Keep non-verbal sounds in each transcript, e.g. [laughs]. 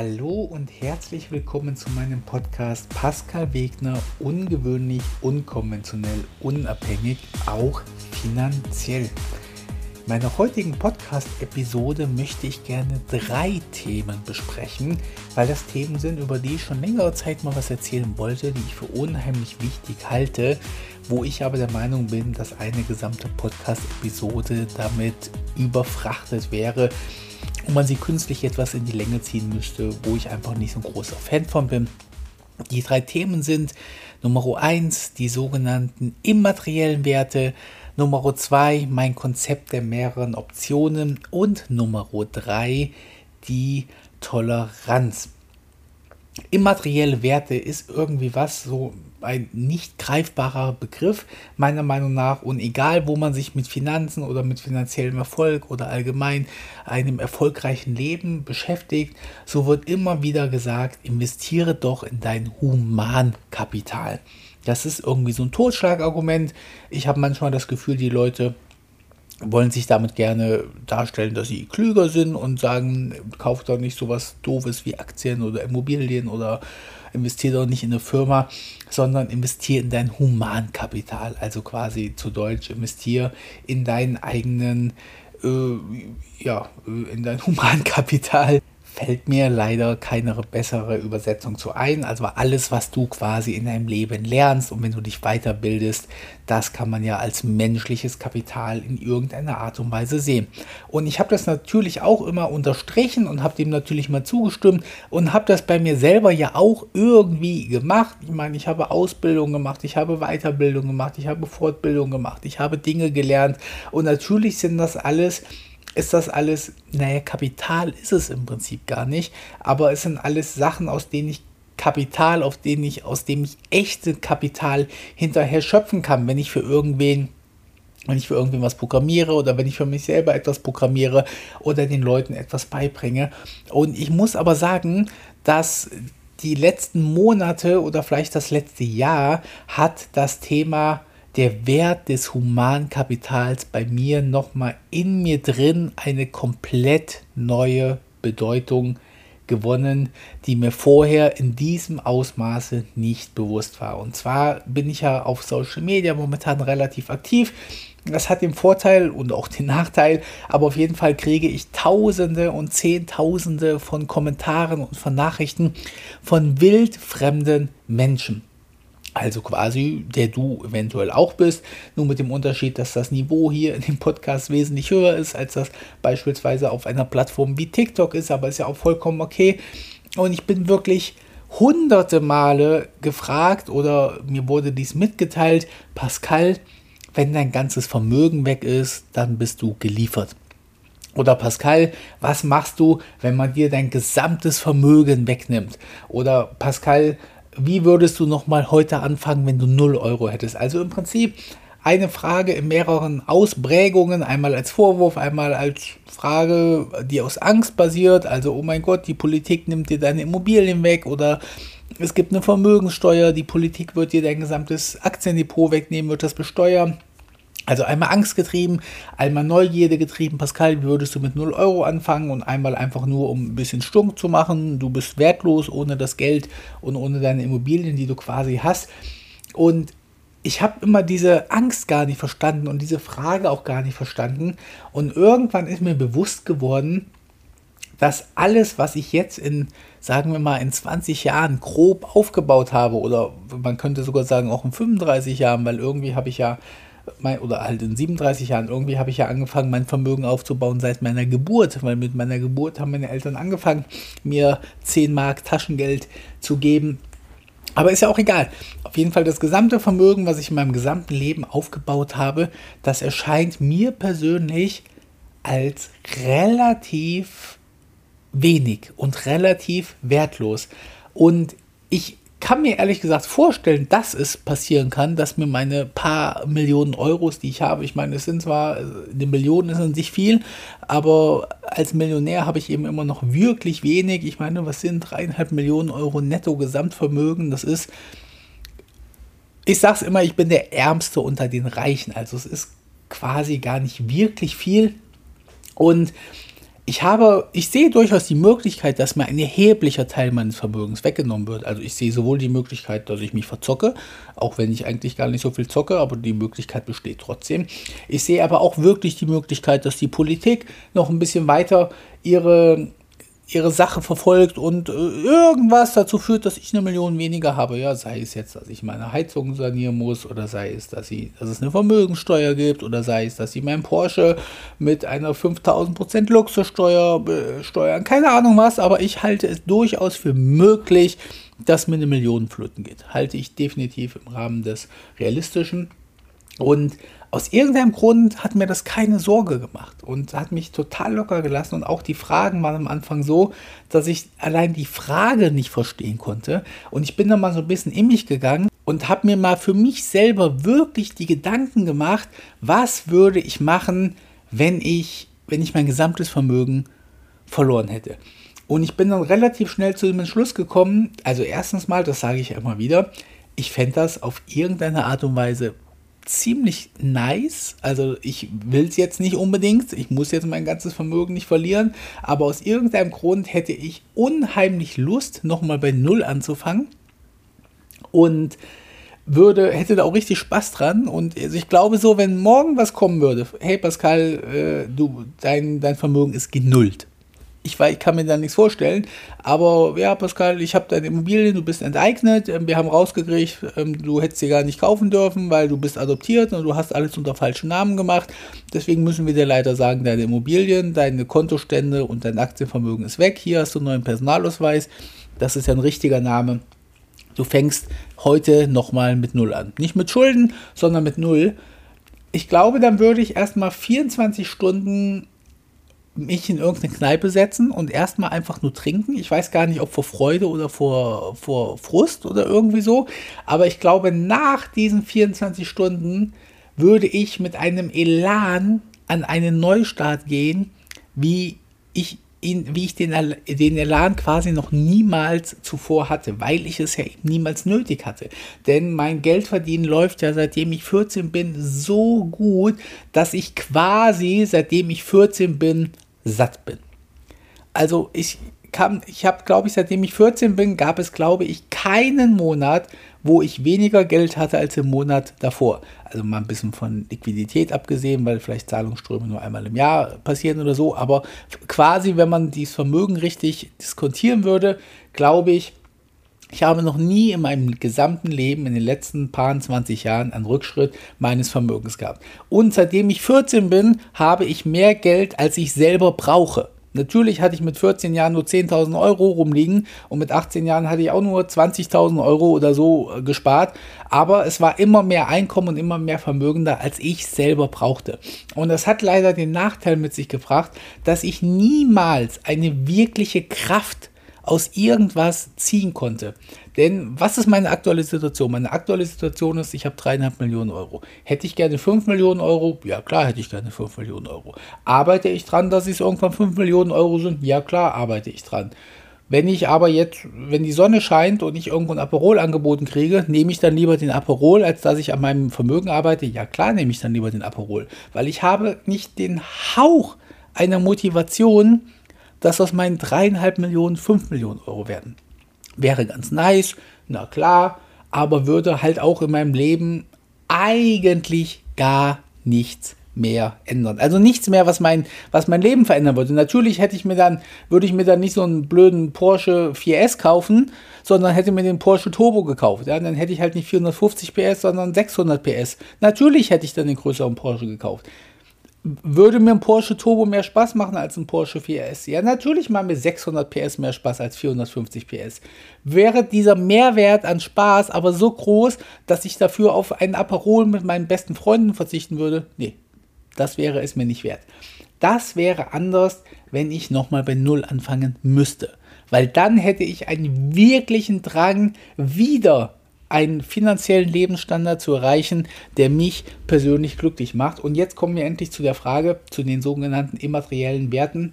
Hallo und herzlich willkommen zu meinem Podcast Pascal Wegner, ungewöhnlich, unkonventionell, unabhängig, auch finanziell. In meiner heutigen Podcast-Episode möchte ich gerne drei Themen besprechen, weil das Themen sind, über die ich schon längere Zeit mal was erzählen wollte, die ich für unheimlich wichtig halte, wo ich aber der Meinung bin, dass eine gesamte Podcast-Episode damit überfrachtet wäre und man sie künstlich etwas in die Länge ziehen müsste, wo ich einfach nicht so ein großer Fan von bin. Die drei Themen sind Nummer 1 die sogenannten immateriellen Werte, Nummer 2 mein Konzept der mehreren Optionen und Nummer 3 die Toleranz immaterielle Werte ist irgendwie was, so ein nicht greifbarer Begriff, meiner Meinung nach. Und egal, wo man sich mit Finanzen oder mit finanziellem Erfolg oder allgemein einem erfolgreichen Leben beschäftigt, so wird immer wieder gesagt, investiere doch in dein Humankapital. Das ist irgendwie so ein Totschlagargument. Ich habe manchmal das Gefühl, die Leute wollen sich damit gerne darstellen, dass sie klüger sind und sagen, kauft doch nicht sowas doofes wie Aktien oder Immobilien oder investiert doch nicht in eine Firma, sondern investiere in dein Humankapital, also quasi zu Deutsch, investiere in deinen eigenen, äh, ja, in dein [laughs] Humankapital fällt mir leider keine bessere Übersetzung zu ein. Also alles, was du quasi in deinem Leben lernst und wenn du dich weiterbildest, das kann man ja als menschliches Kapital in irgendeiner Art und Weise sehen. Und ich habe das natürlich auch immer unterstrichen und habe dem natürlich mal zugestimmt und habe das bei mir selber ja auch irgendwie gemacht. Ich meine, ich habe Ausbildung gemacht, ich habe Weiterbildung gemacht, ich habe Fortbildung gemacht, ich habe Dinge gelernt und natürlich sind das alles ist das alles, naja, Kapital ist es im Prinzip gar nicht, aber es sind alles Sachen, aus denen ich Kapital, auf denen ich, aus dem ich echte Kapital hinterher schöpfen kann, wenn ich für irgendwen wenn ich für irgendwen was programmiere oder wenn ich für mich selber etwas programmiere oder den Leuten etwas beibringe. Und ich muss aber sagen, dass die letzten Monate oder vielleicht das letzte Jahr hat das Thema der Wert des Humankapitals bei mir nochmal in mir drin eine komplett neue Bedeutung gewonnen, die mir vorher in diesem Ausmaße nicht bewusst war. Und zwar bin ich ja auf Social Media momentan relativ aktiv. Das hat den Vorteil und auch den Nachteil, aber auf jeden Fall kriege ich Tausende und Zehntausende von Kommentaren und von Nachrichten von wildfremden Menschen. Also quasi, der du eventuell auch bist, nur mit dem Unterschied, dass das Niveau hier in dem Podcast wesentlich höher ist, als das beispielsweise auf einer Plattform wie TikTok ist, aber ist ja auch vollkommen okay. Und ich bin wirklich hunderte Male gefragt oder mir wurde dies mitgeteilt, Pascal, wenn dein ganzes Vermögen weg ist, dann bist du geliefert. Oder Pascal, was machst du, wenn man dir dein gesamtes Vermögen wegnimmt? Oder Pascal, wie würdest du nochmal heute anfangen, wenn du 0 Euro hättest? Also im Prinzip eine Frage in mehreren Ausprägungen, einmal als Vorwurf, einmal als Frage, die aus Angst basiert, also oh mein Gott, die Politik nimmt dir deine Immobilien weg oder es gibt eine Vermögenssteuer, die Politik wird dir dein gesamtes Aktiendepot wegnehmen, wird das besteuern. Also einmal Angst getrieben, einmal Neugierde getrieben. Pascal, wie würdest du mit 0 Euro anfangen und einmal einfach nur, um ein bisschen stunk zu machen. Du bist wertlos ohne das Geld und ohne deine Immobilien, die du quasi hast. Und ich habe immer diese Angst gar nicht verstanden und diese Frage auch gar nicht verstanden. Und irgendwann ist mir bewusst geworden, dass alles, was ich jetzt in, sagen wir mal, in 20 Jahren grob aufgebaut habe, oder man könnte sogar sagen auch in 35 Jahren, weil irgendwie habe ich ja mein, oder halt in 37 Jahren, irgendwie habe ich ja angefangen, mein Vermögen aufzubauen seit meiner Geburt, weil mit meiner Geburt haben meine Eltern angefangen, mir 10 Mark Taschengeld zu geben. Aber ist ja auch egal. Auf jeden Fall das gesamte Vermögen, was ich in meinem gesamten Leben aufgebaut habe, das erscheint mir persönlich als relativ wenig und relativ wertlos. Und ich kann mir ehrlich gesagt vorstellen, dass es passieren kann, dass mir meine paar Millionen Euros, die ich habe, ich meine, es sind zwar, eine Million ist an sich viel, aber als Millionär habe ich eben immer noch wirklich wenig. Ich meine, was sind dreieinhalb Millionen Euro netto Gesamtvermögen? Das ist, ich sage es immer, ich bin der Ärmste unter den Reichen. Also es ist quasi gar nicht wirklich viel. Und ich habe, ich sehe durchaus die Möglichkeit, dass mir ein erheblicher Teil meines Vermögens weggenommen wird. Also ich sehe sowohl die Möglichkeit, dass ich mich verzocke, auch wenn ich eigentlich gar nicht so viel zocke, aber die Möglichkeit besteht trotzdem. Ich sehe aber auch wirklich die Möglichkeit, dass die Politik noch ein bisschen weiter ihre ihre Sache verfolgt und äh, irgendwas dazu führt, dass ich eine Million weniger habe. Ja, sei es jetzt, dass ich meine Heizung sanieren muss oder sei es, dass, sie, dass es eine Vermögensteuer gibt oder sei es, dass sie meinen Porsche mit einer 5000% Luxussteuer äh, steuern. Keine Ahnung was, aber ich halte es durchaus für möglich, dass mir eine Million flöten geht. Halte ich definitiv im Rahmen des Realistischen. Und aus irgendeinem Grund hat mir das keine Sorge gemacht und hat mich total locker gelassen. Und auch die Fragen waren am Anfang so, dass ich allein die Frage nicht verstehen konnte. Und ich bin dann mal so ein bisschen in mich gegangen und habe mir mal für mich selber wirklich die Gedanken gemacht, was würde ich machen, wenn ich, wenn ich mein gesamtes Vermögen verloren hätte. Und ich bin dann relativ schnell zu dem Entschluss gekommen, also erstens mal, das sage ich ja immer wieder, ich fände das auf irgendeine Art und Weise ziemlich nice. Also ich will es jetzt nicht unbedingt. Ich muss jetzt mein ganzes Vermögen nicht verlieren. Aber aus irgendeinem Grund hätte ich unheimlich Lust, nochmal bei Null anzufangen. Und würde, hätte da auch richtig Spaß dran. Und also ich glaube so, wenn morgen was kommen würde, hey Pascal, äh, du, dein, dein Vermögen ist genullt ich, ich kann mir da nichts vorstellen. Aber ja, Pascal, ich habe deine Immobilien, du bist enteignet, ähm, wir haben rausgekriegt, ähm, du hättest sie gar nicht kaufen dürfen, weil du bist adoptiert und du hast alles unter falschen Namen gemacht. Deswegen müssen wir dir leider sagen, deine Immobilien, deine Kontostände und dein Aktienvermögen ist weg. Hier hast du einen neuen Personalausweis. Das ist ja ein richtiger Name. Du fängst heute nochmal mit Null an. Nicht mit Schulden, sondern mit Null. Ich glaube, dann würde ich erstmal 24 Stunden mich in irgendeine Kneipe setzen und erstmal einfach nur trinken. Ich weiß gar nicht, ob vor Freude oder vor, vor Frust oder irgendwie so. Aber ich glaube, nach diesen 24 Stunden würde ich mit einem Elan an einen Neustart gehen, wie ich ihn, wie ich den, den Elan quasi noch niemals zuvor hatte, weil ich es ja niemals nötig hatte. Denn mein Geldverdienen läuft ja seitdem ich 14 bin so gut, dass ich quasi seitdem ich 14 bin satt bin. Also ich kam, ich habe, glaube ich, seitdem ich 14 bin, gab es, glaube ich, keinen Monat, wo ich weniger Geld hatte als im Monat davor. Also mal ein bisschen von Liquidität abgesehen, weil vielleicht Zahlungsströme nur einmal im Jahr passieren oder so. Aber quasi, wenn man dieses Vermögen richtig diskontieren würde, glaube ich, ich habe noch nie in meinem gesamten Leben, in den letzten paar 20 Jahren, einen Rückschritt meines Vermögens gehabt. Und seitdem ich 14 bin, habe ich mehr Geld, als ich selber brauche. Natürlich hatte ich mit 14 Jahren nur 10.000 Euro rumliegen und mit 18 Jahren hatte ich auch nur 20.000 Euro oder so äh, gespart. Aber es war immer mehr Einkommen und immer mehr Vermögen da, als ich selber brauchte. Und das hat leider den Nachteil mit sich gebracht, dass ich niemals eine wirkliche Kraft aus irgendwas ziehen konnte. Denn was ist meine aktuelle Situation? Meine aktuelle Situation ist, ich habe dreieinhalb Millionen Euro. Hätte ich gerne 5 Millionen Euro? Ja klar, hätte ich gerne 5 Millionen Euro. Arbeite ich dran, dass es irgendwann 5 Millionen Euro sind? Ja klar, arbeite ich dran. Wenn ich aber jetzt, wenn die Sonne scheint und ich irgendwo ein Aperol angeboten kriege, nehme ich dann lieber den Aperol, als dass ich an meinem Vermögen arbeite? Ja klar, nehme ich dann lieber den Aperol. Weil ich habe nicht den Hauch einer Motivation, dass aus meinen dreieinhalb Millionen fünf Millionen Euro werden. Wäre ganz nice, na klar, aber würde halt auch in meinem Leben eigentlich gar nichts mehr ändern. Also nichts mehr, was mein, was mein Leben verändern würde. Natürlich hätte ich mir dann, würde ich mir dann nicht so einen blöden Porsche 4S kaufen, sondern hätte mir den Porsche Turbo gekauft. Ja, dann hätte ich halt nicht 450 PS, sondern 600 PS. Natürlich hätte ich dann den größeren Porsche gekauft würde mir ein Porsche Turbo mehr Spaß machen als ein Porsche 4S? Ja, natürlich machen mir 600 PS mehr Spaß als 450 PS. Wäre dieser Mehrwert an Spaß aber so groß, dass ich dafür auf einen Aperol mit meinen besten Freunden verzichten würde? Nee, das wäre es mir nicht wert. Das wäre anders, wenn ich nochmal bei Null anfangen müsste. Weil dann hätte ich einen wirklichen Drang, wieder einen finanziellen Lebensstandard zu erreichen, der mich persönlich glücklich macht. Und jetzt kommen wir endlich zu der Frage, zu den sogenannten immateriellen Werten.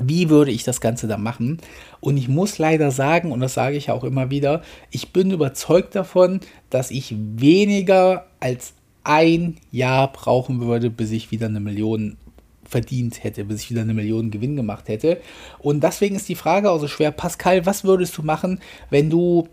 Wie würde ich das Ganze da machen? Und ich muss leider sagen, und das sage ich auch immer wieder, ich bin überzeugt davon, dass ich weniger als ein Jahr brauchen würde, bis ich wieder eine Million verdient hätte, bis ich wieder eine Million Gewinn gemacht hätte. Und deswegen ist die Frage auch so schwer, Pascal, was würdest du machen, wenn du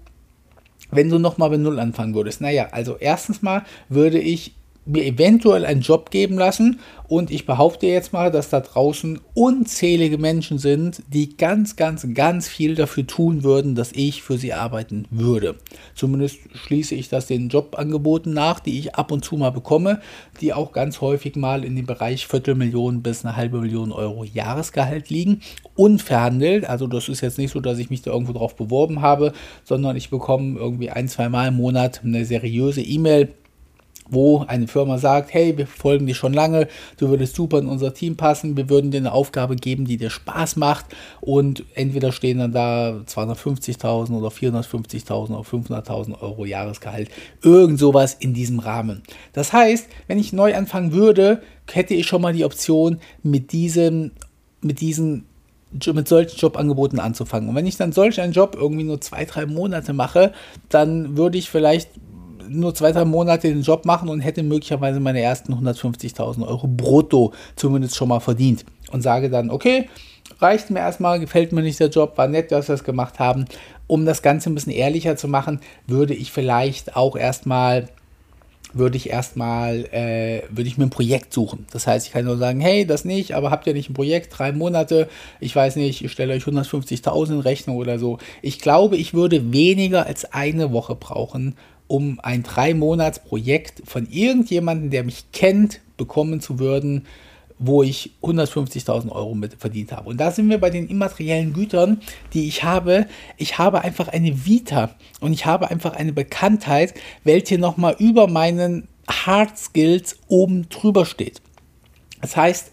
wenn du nochmal bei Null anfangen würdest? Naja, also erstens mal würde ich mir eventuell einen Job geben lassen und ich behaupte jetzt mal, dass da draußen unzählige Menschen sind, die ganz, ganz, ganz viel dafür tun würden, dass ich für sie arbeiten würde. Zumindest schließe ich das den Jobangeboten nach, die ich ab und zu mal bekomme, die auch ganz häufig mal in dem Bereich Viertelmillion bis eine halbe Million Euro Jahresgehalt liegen, unverhandelt. Also das ist jetzt nicht so, dass ich mich da irgendwo drauf beworben habe, sondern ich bekomme irgendwie ein, zwei Mal im Monat eine seriöse E-Mail wo eine Firma sagt, hey, wir folgen dir schon lange, du würdest super in unser Team passen, wir würden dir eine Aufgabe geben, die dir Spaß macht und entweder stehen dann da 250.000 oder 450.000 oder 500.000 Euro Jahresgehalt, irgend sowas in diesem Rahmen. Das heißt, wenn ich neu anfangen würde, hätte ich schon mal die Option, mit diesem, mit diesen mit solchen Jobangeboten anzufangen. Und wenn ich dann solch einen Job irgendwie nur zwei, drei Monate mache, dann würde ich vielleicht nur zwei, drei Monate den Job machen und hätte möglicherweise meine ersten 150.000 Euro brutto zumindest schon mal verdient. Und sage dann, okay, reicht mir erstmal, gefällt mir nicht der Job, war nett, dass wir das gemacht haben. Um das Ganze ein bisschen ehrlicher zu machen, würde ich vielleicht auch erstmal würde ich erstmal, äh, würde ich mir ein Projekt suchen. Das heißt, ich kann nur sagen, hey, das nicht, aber habt ihr nicht ein Projekt, drei Monate, ich weiß nicht, ich stelle euch 150.000 in Rechnung oder so. Ich glaube, ich würde weniger als eine Woche brauchen, um ein drei Monats Projekt von irgendjemandem, der mich kennt, bekommen zu würden, wo ich 150.000 Euro mit verdient habe. Und da sind wir bei den immateriellen Gütern, die ich habe. Ich habe einfach eine Vita und ich habe einfach eine Bekanntheit, welche nochmal über meinen Hard Skills oben drüber steht. Das heißt,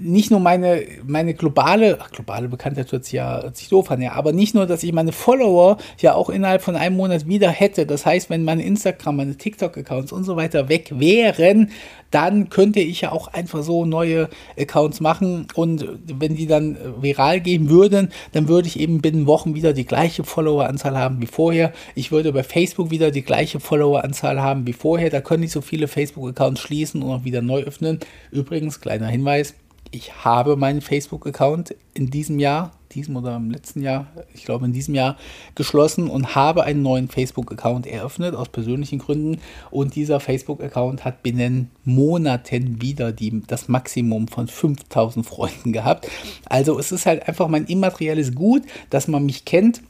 nicht nur meine, meine globale, ach, globale Bekanntheit hört sich ja hört sich doof an, ja, aber nicht nur, dass ich meine Follower ja auch innerhalb von einem Monat wieder hätte. Das heißt, wenn meine Instagram, meine TikTok-Accounts und so weiter weg wären, dann könnte ich ja auch einfach so neue Accounts machen und wenn die dann viral gehen würden, dann würde ich eben binnen Wochen wieder die gleiche Followeranzahl haben wie vorher. Ich würde bei Facebook wieder die gleiche Followeranzahl haben wie vorher. Da können ich so viele Facebook-Accounts schließen und auch wieder neu öffnen. Übrigens, kleiner Hinweis, ich habe meinen Facebook-Account in diesem Jahr, diesem oder im letzten Jahr, ich glaube in diesem Jahr, geschlossen und habe einen neuen Facebook-Account eröffnet, aus persönlichen Gründen. Und dieser Facebook-Account hat binnen Monaten wieder die, das Maximum von 5000 Freunden gehabt. Also es ist halt einfach mein immaterielles Gut, dass man mich kennt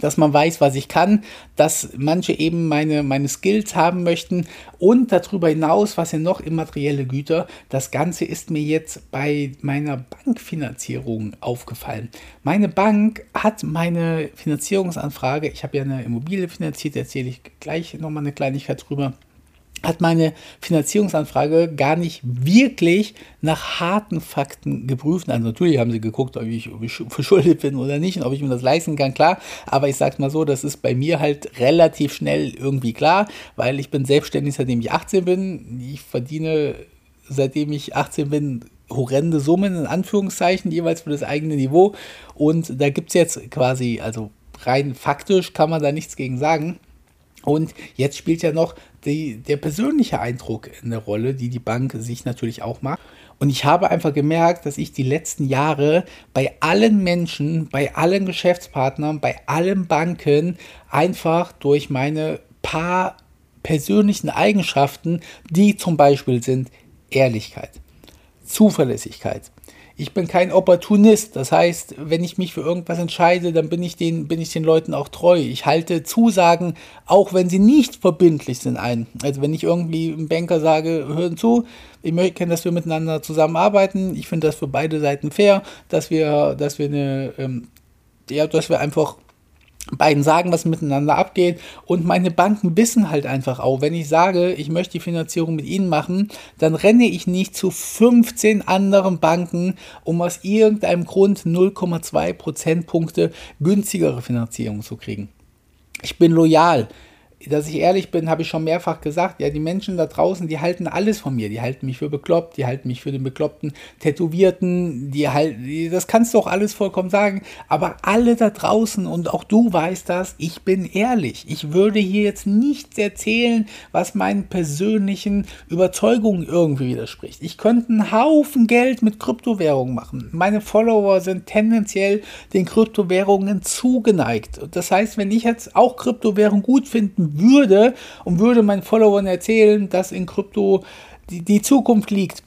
dass man weiß, was ich kann, dass manche eben meine, meine Skills haben möchten und darüber hinaus, was sind noch immaterielle Güter, das Ganze ist mir jetzt bei meiner Bankfinanzierung aufgefallen. Meine Bank hat meine Finanzierungsanfrage, ich habe ja eine Immobilie finanziert, erzähle ich gleich nochmal eine Kleinigkeit drüber hat meine Finanzierungsanfrage gar nicht wirklich nach harten Fakten geprüft. Also natürlich haben sie geguckt, ob ich, verschuldet bin oder nicht und ob ich mir das leisten kann, klar. Aber ich sage mal so, das ist bei mir halt relativ schnell irgendwie klar, weil ich bin selbstständig, seitdem ich 18 bin. Ich verdiene, seitdem ich 18 bin, horrende Summen in Anführungszeichen, jeweils für das eigene Niveau. Und da gibt es jetzt quasi, also rein faktisch kann man da nichts gegen sagen. Und jetzt spielt ja noch die, der persönliche Eindruck eine Rolle, die die Bank sich natürlich auch macht. Und ich habe einfach gemerkt, dass ich die letzten Jahre bei allen Menschen, bei allen Geschäftspartnern, bei allen Banken einfach durch meine paar persönlichen Eigenschaften, die zum Beispiel sind Ehrlichkeit, Zuverlässigkeit, ich bin kein Opportunist. Das heißt, wenn ich mich für irgendwas entscheide, dann bin ich den, bin ich den Leuten auch treu. Ich halte Zusagen, auch wenn sie nicht verbindlich sind, ein. Also wenn ich irgendwie einem Banker sage, hören zu, ich möchte dass wir miteinander zusammenarbeiten. Ich finde das für beide Seiten fair, dass wir, dass wir eine, ähm, ja, dass wir einfach beiden sagen, was miteinander abgeht. Und meine Banken wissen halt einfach auch, wenn ich sage, ich möchte die Finanzierung mit ihnen machen, dann renne ich nicht zu 15 anderen Banken, um aus irgendeinem Grund 0,2 Prozentpunkte günstigere Finanzierung zu kriegen. Ich bin loyal dass ich ehrlich bin, habe ich schon mehrfach gesagt, ja, die Menschen da draußen, die halten alles von mir. Die halten mich für bekloppt, die halten mich für den bekloppten Tätowierten, die halten, das kannst du auch alles vollkommen sagen. Aber alle da draußen und auch du weißt das, ich bin ehrlich. Ich würde hier jetzt nichts erzählen, was meinen persönlichen Überzeugungen irgendwie widerspricht. Ich könnte einen Haufen Geld mit Kryptowährungen machen. Meine Follower sind tendenziell den Kryptowährungen zugeneigt. Das heißt, wenn ich jetzt auch Kryptowährungen gut finden würde und würde meinen Followern erzählen, dass in Krypto die, die Zukunft liegt,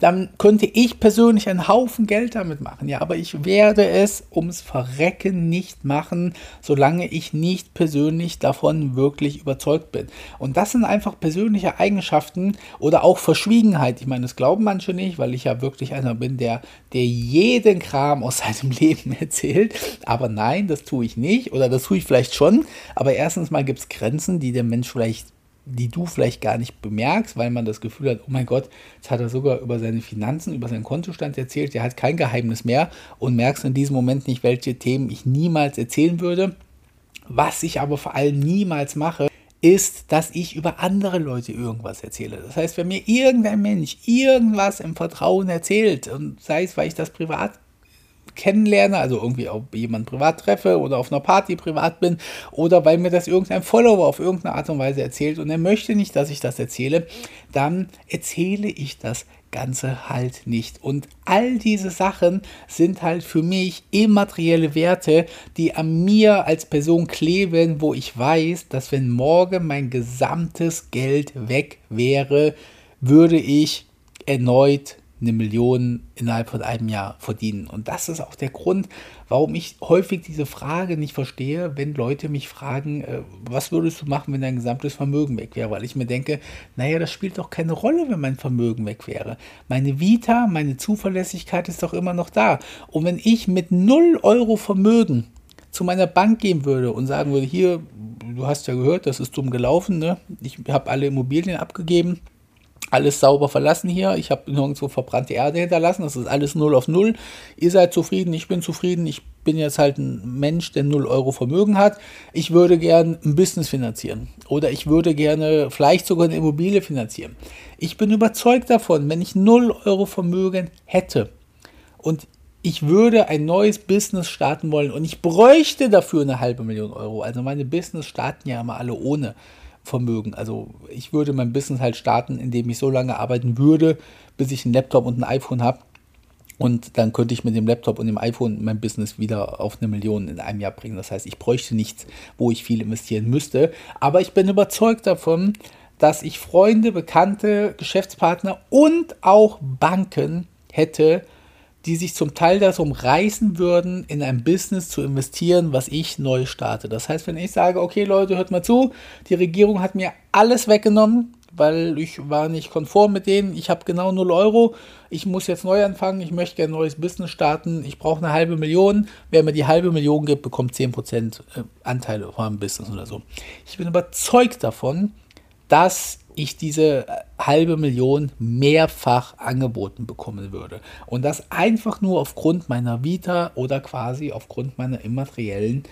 dann könnte ich persönlich einen Haufen Geld damit machen. Ja, aber ich werde es ums Verrecken nicht machen, solange ich nicht persönlich davon wirklich überzeugt bin. Und das sind einfach persönliche Eigenschaften oder auch Verschwiegenheit. Ich meine, das glauben manche nicht, weil ich ja wirklich einer bin, der, der jeden Kram aus [laughs] seinem Leben erzählt. Aber nein, das tue ich nicht. Oder das tue ich vielleicht schon. Aber erstens mal gibt es Grenzen, die der Mensch vielleicht die du vielleicht gar nicht bemerkst, weil man das Gefühl hat, oh mein Gott, jetzt hat er sogar über seine Finanzen, über seinen Kontostand erzählt, der hat kein Geheimnis mehr und merkst in diesem Moment nicht, welche Themen ich niemals erzählen würde. Was ich aber vor allem niemals mache, ist, dass ich über andere Leute irgendwas erzähle. Das heißt, wenn mir irgendein Mensch irgendwas im Vertrauen erzählt, und sei es, weil ich das privat kennenlerne, also irgendwie auch jemanden privat treffe oder auf einer Party privat bin oder weil mir das irgendein Follower auf irgendeine Art und Weise erzählt und er möchte nicht, dass ich das erzähle, dann erzähle ich das Ganze halt nicht. Und all diese Sachen sind halt für mich immaterielle Werte, die an mir als Person kleben, wo ich weiß, dass wenn morgen mein gesamtes Geld weg wäre, würde ich erneut eine Million innerhalb von einem Jahr verdienen. Und das ist auch der Grund, warum ich häufig diese Frage nicht verstehe, wenn Leute mich fragen, äh, was würdest du machen, wenn dein gesamtes Vermögen weg wäre? Weil ich mir denke, naja, das spielt doch keine Rolle, wenn mein Vermögen weg wäre. Meine Vita, meine Zuverlässigkeit ist doch immer noch da. Und wenn ich mit 0 Euro Vermögen zu meiner Bank gehen würde und sagen würde, hier, du hast ja gehört, das ist dumm gelaufen, ne? ich habe alle Immobilien abgegeben, alles sauber verlassen hier. Ich habe nirgendwo verbrannte Erde hinterlassen. Das ist alles 0 auf 0. Ihr seid zufrieden, ich bin zufrieden. Ich bin jetzt halt ein Mensch, der 0 Euro Vermögen hat. Ich würde gerne ein Business finanzieren. Oder ich würde gerne vielleicht sogar eine Immobilie finanzieren. Ich bin überzeugt davon, wenn ich 0 Euro Vermögen hätte und ich würde ein neues Business starten wollen und ich bräuchte dafür eine halbe Million Euro. Also meine Business starten ja immer alle ohne. Vermögen. Also ich würde mein Business halt starten, indem ich so lange arbeiten würde, bis ich einen Laptop und ein iPhone habe. Und dann könnte ich mit dem Laptop und dem iPhone mein Business wieder auf eine Million in einem Jahr bringen. Das heißt, ich bräuchte nichts, wo ich viel investieren müsste. Aber ich bin überzeugt davon, dass ich Freunde, Bekannte, Geschäftspartner und auch Banken hätte, die sich zum Teil darum reißen würden, in ein Business zu investieren, was ich neu starte. Das heißt, wenn ich sage, okay Leute, hört mal zu, die Regierung hat mir alles weggenommen, weil ich war nicht konform mit denen, ich habe genau 0 Euro, ich muss jetzt neu anfangen, ich möchte gerne ein neues Business starten, ich brauche eine halbe Million, wer mir die halbe Million gibt, bekommt 10% äh, Anteile vom Business oder so. Ich bin überzeugt davon, dass ich diese halbe Million mehrfach angeboten bekommen würde. Und das einfach nur aufgrund meiner Vita oder quasi aufgrund meiner immateriellen,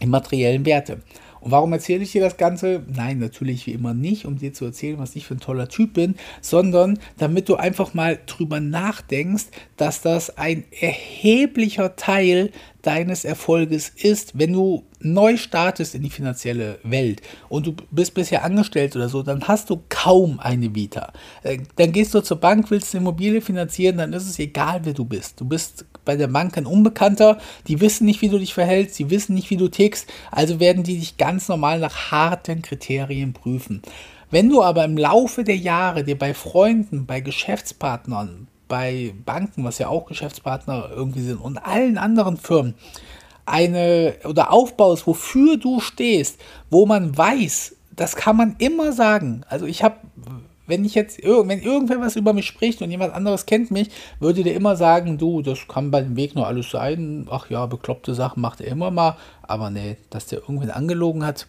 immateriellen Werte. Und warum erzähle ich dir das Ganze? Nein, natürlich wie immer nicht, um dir zu erzählen, was ich für ein toller Typ bin, sondern damit du einfach mal drüber nachdenkst, dass das ein erheblicher Teil deines Erfolges ist, wenn du neu startest in die finanzielle Welt und du bist bisher angestellt oder so, dann hast du kaum eine Vita. Äh, dann gehst du zur Bank, willst eine Immobilie finanzieren, dann ist es egal, wer du bist. Du bist bei der Bank ein Unbekannter, die wissen nicht, wie du dich verhältst, die wissen nicht, wie du tickst, also werden die dich ganz normal nach harten Kriterien prüfen. Wenn du aber im Laufe der Jahre dir bei Freunden, bei Geschäftspartnern, bei Banken, was ja auch Geschäftspartner irgendwie sind und allen anderen Firmen eine oder aufbaust, wofür du stehst, wo man weiß, das kann man immer sagen. Also ich habe, wenn ich jetzt, wenn irgendwer was über mich spricht und jemand anderes kennt mich, würde der immer sagen, du, das kann bei dem Weg nur alles sein. Ach ja, bekloppte Sachen macht er immer mal. Aber nee, dass der irgendwen angelogen hat,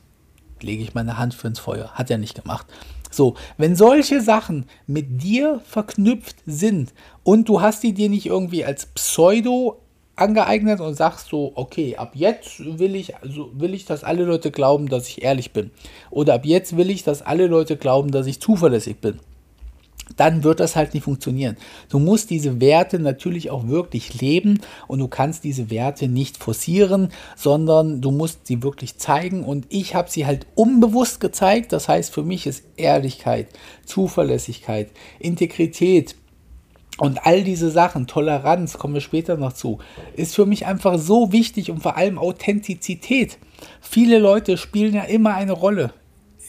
lege ich meine Hand für ins Feuer. Hat er nicht gemacht. So, wenn solche Sachen mit dir verknüpft sind und du hast die dir nicht irgendwie als Pseudo angeeignet und sagst so, okay, ab jetzt will ich, also will ich, dass alle Leute glauben, dass ich ehrlich bin. Oder ab jetzt will ich, dass alle Leute glauben, dass ich zuverlässig bin dann wird das halt nicht funktionieren. Du musst diese Werte natürlich auch wirklich leben und du kannst diese Werte nicht forcieren, sondern du musst sie wirklich zeigen und ich habe sie halt unbewusst gezeigt. Das heißt, für mich ist Ehrlichkeit, Zuverlässigkeit, Integrität, und all diese Sachen, Toleranz, kommen wir später noch zu, ist für mich einfach so wichtig und vor allem Authentizität. Viele Leute spielen ja immer eine Rolle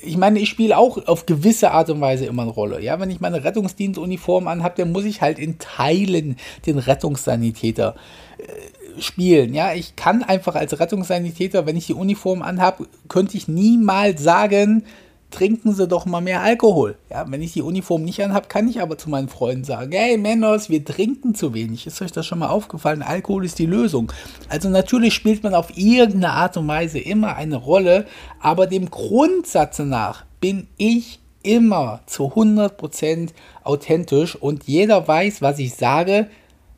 ich meine, ich spiele auch auf gewisse Art und Weise immer eine Rolle. Ja, wenn ich meine Rettungsdienstuniform anhabe, dann muss ich halt in Teilen den Rettungssanitäter äh, spielen. Ja, ich kann einfach als Rettungssanitäter, wenn ich die Uniform anhabe, könnte ich niemals sagen, trinken Sie doch mal mehr Alkohol. Ja, wenn ich die Uniform nicht anhabe, kann ich aber zu meinen Freunden sagen, hey Männers, wir trinken zu wenig. Ist euch das schon mal aufgefallen? Alkohol ist die Lösung. Also natürlich spielt man auf irgendeine Art und Weise immer eine Rolle, aber dem Grundsatz nach bin ich immer zu 100% authentisch und jeder weiß, was ich sage,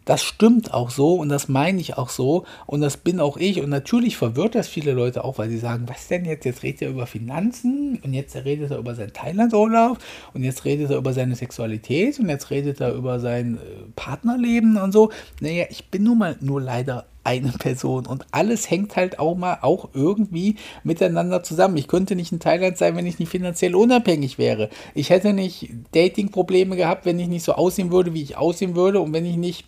das stimmt auch so und das meine ich auch so und das bin auch ich. Und natürlich verwirrt das viele Leute auch, weil sie sagen, was denn jetzt? Jetzt redet er über Finanzen und jetzt redet er über seinen Thailandurlaub und jetzt redet er über seine Sexualität und jetzt redet er über sein äh, Partnerleben und so. Naja, ich bin nun mal nur leider eine [laughs] Person und alles hängt halt auch mal auch irgendwie miteinander zusammen. Ich könnte nicht in Thailand sein, wenn ich nicht finanziell unabhängig wäre. Ich hätte nicht Dating-Probleme gehabt, wenn ich nicht so aussehen würde, wie ich aussehen würde und wenn ich nicht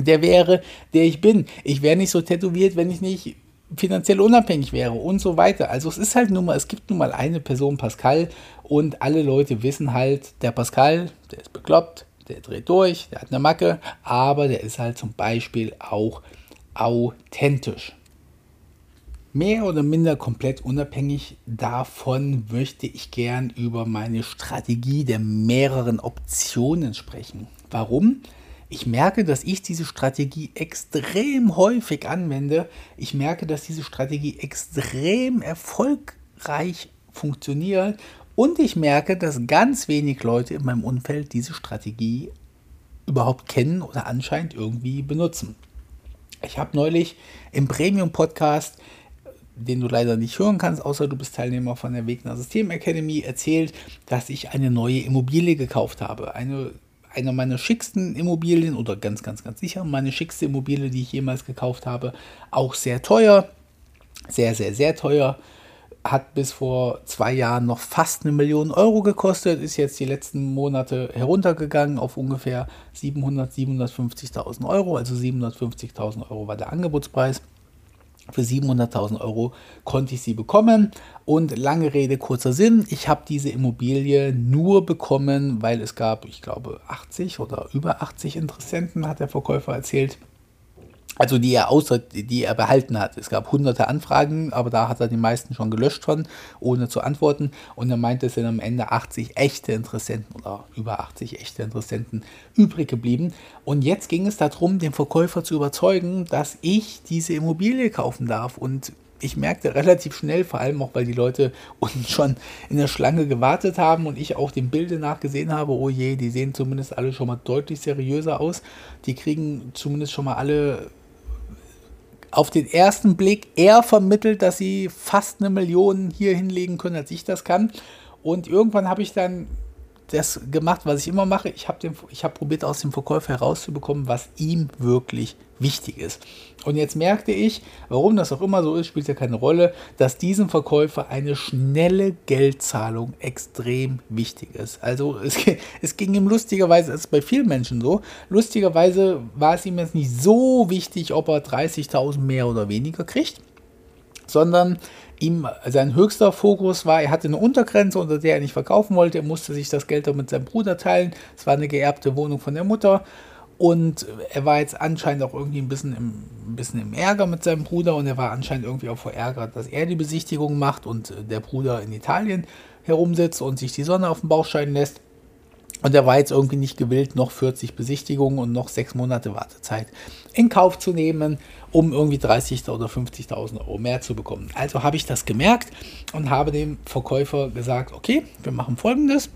der wäre, der ich bin. Ich wäre nicht so tätowiert, wenn ich nicht finanziell unabhängig wäre und so weiter. Also es ist halt nun mal, es gibt nun mal eine Person, Pascal, und alle Leute wissen halt, der Pascal, der ist bekloppt, der dreht durch, der hat eine Macke, aber der ist halt zum Beispiel auch authentisch. Mehr oder minder komplett unabhängig davon möchte ich gern über meine Strategie der mehreren Optionen sprechen. Warum? Ich merke, dass ich diese Strategie extrem häufig anwende. Ich merke, dass diese Strategie extrem erfolgreich funktioniert. Und ich merke, dass ganz wenig Leute in meinem Umfeld diese Strategie überhaupt kennen oder anscheinend irgendwie benutzen. Ich habe neulich im Premium-Podcast, den du leider nicht hören kannst, außer du bist Teilnehmer von der Wegner System Academy, erzählt, dass ich eine neue Immobilie gekauft habe. Eine einer meiner schicksten Immobilien oder ganz, ganz, ganz sicher meine schickste Immobilie, die ich jemals gekauft habe. Auch sehr teuer, sehr, sehr, sehr teuer. Hat bis vor zwei Jahren noch fast eine Million Euro gekostet, ist jetzt die letzten Monate heruntergegangen auf ungefähr 700, 750.000 Euro. Also 750.000 Euro war der Angebotspreis. Für 700.000 Euro konnte ich sie bekommen. Und lange Rede, kurzer Sinn, ich habe diese Immobilie nur bekommen, weil es gab, ich glaube, 80 oder über 80 Interessenten, hat der Verkäufer erzählt also die er außer, die er behalten hat. Es gab hunderte Anfragen, aber da hat er die meisten schon gelöscht von, ohne zu antworten. Und er meinte, es sind am Ende 80 echte Interessenten oder über 80 echte Interessenten übrig geblieben. Und jetzt ging es darum, den Verkäufer zu überzeugen, dass ich diese Immobilie kaufen darf. Und ich merkte relativ schnell, vor allem auch, weil die Leute unten schon in der Schlange gewartet haben und ich auch den Bilde nachgesehen habe, oh je, die sehen zumindest alle schon mal deutlich seriöser aus. Die kriegen zumindest schon mal alle auf den ersten Blick eher vermittelt, dass sie fast eine Million hier hinlegen können, als ich das kann. Und irgendwann habe ich dann das gemacht, was ich immer mache. Ich habe hab probiert, aus dem Verkäufer herauszubekommen, was ihm wirklich wichtig ist. Und jetzt merkte ich, warum das auch immer so ist, spielt ja keine Rolle, dass diesem Verkäufer eine schnelle Geldzahlung extrem wichtig ist. Also es, [laughs] es ging ihm lustigerweise, es ist bei vielen Menschen so, lustigerweise war es ihm jetzt nicht so wichtig, ob er 30.000 mehr oder weniger kriegt, sondern ihm sein höchster Fokus war, er hatte eine Untergrenze, unter der er nicht verkaufen wollte. Er musste sich das Geld mit seinem Bruder teilen. Es war eine geerbte Wohnung von der Mutter. Und er war jetzt anscheinend auch irgendwie ein bisschen, im, ein bisschen im Ärger mit seinem Bruder und er war anscheinend irgendwie auch verärgert, dass er die Besichtigung macht und der Bruder in Italien herumsitzt und sich die Sonne auf den Bauch scheinen lässt. Und er war jetzt irgendwie nicht gewillt, noch 40 Besichtigungen und noch sechs Monate Wartezeit in Kauf zu nehmen, um irgendwie 30.000 oder 50.000 Euro mehr zu bekommen. Also habe ich das gemerkt und habe dem Verkäufer gesagt, okay, wir machen folgendes,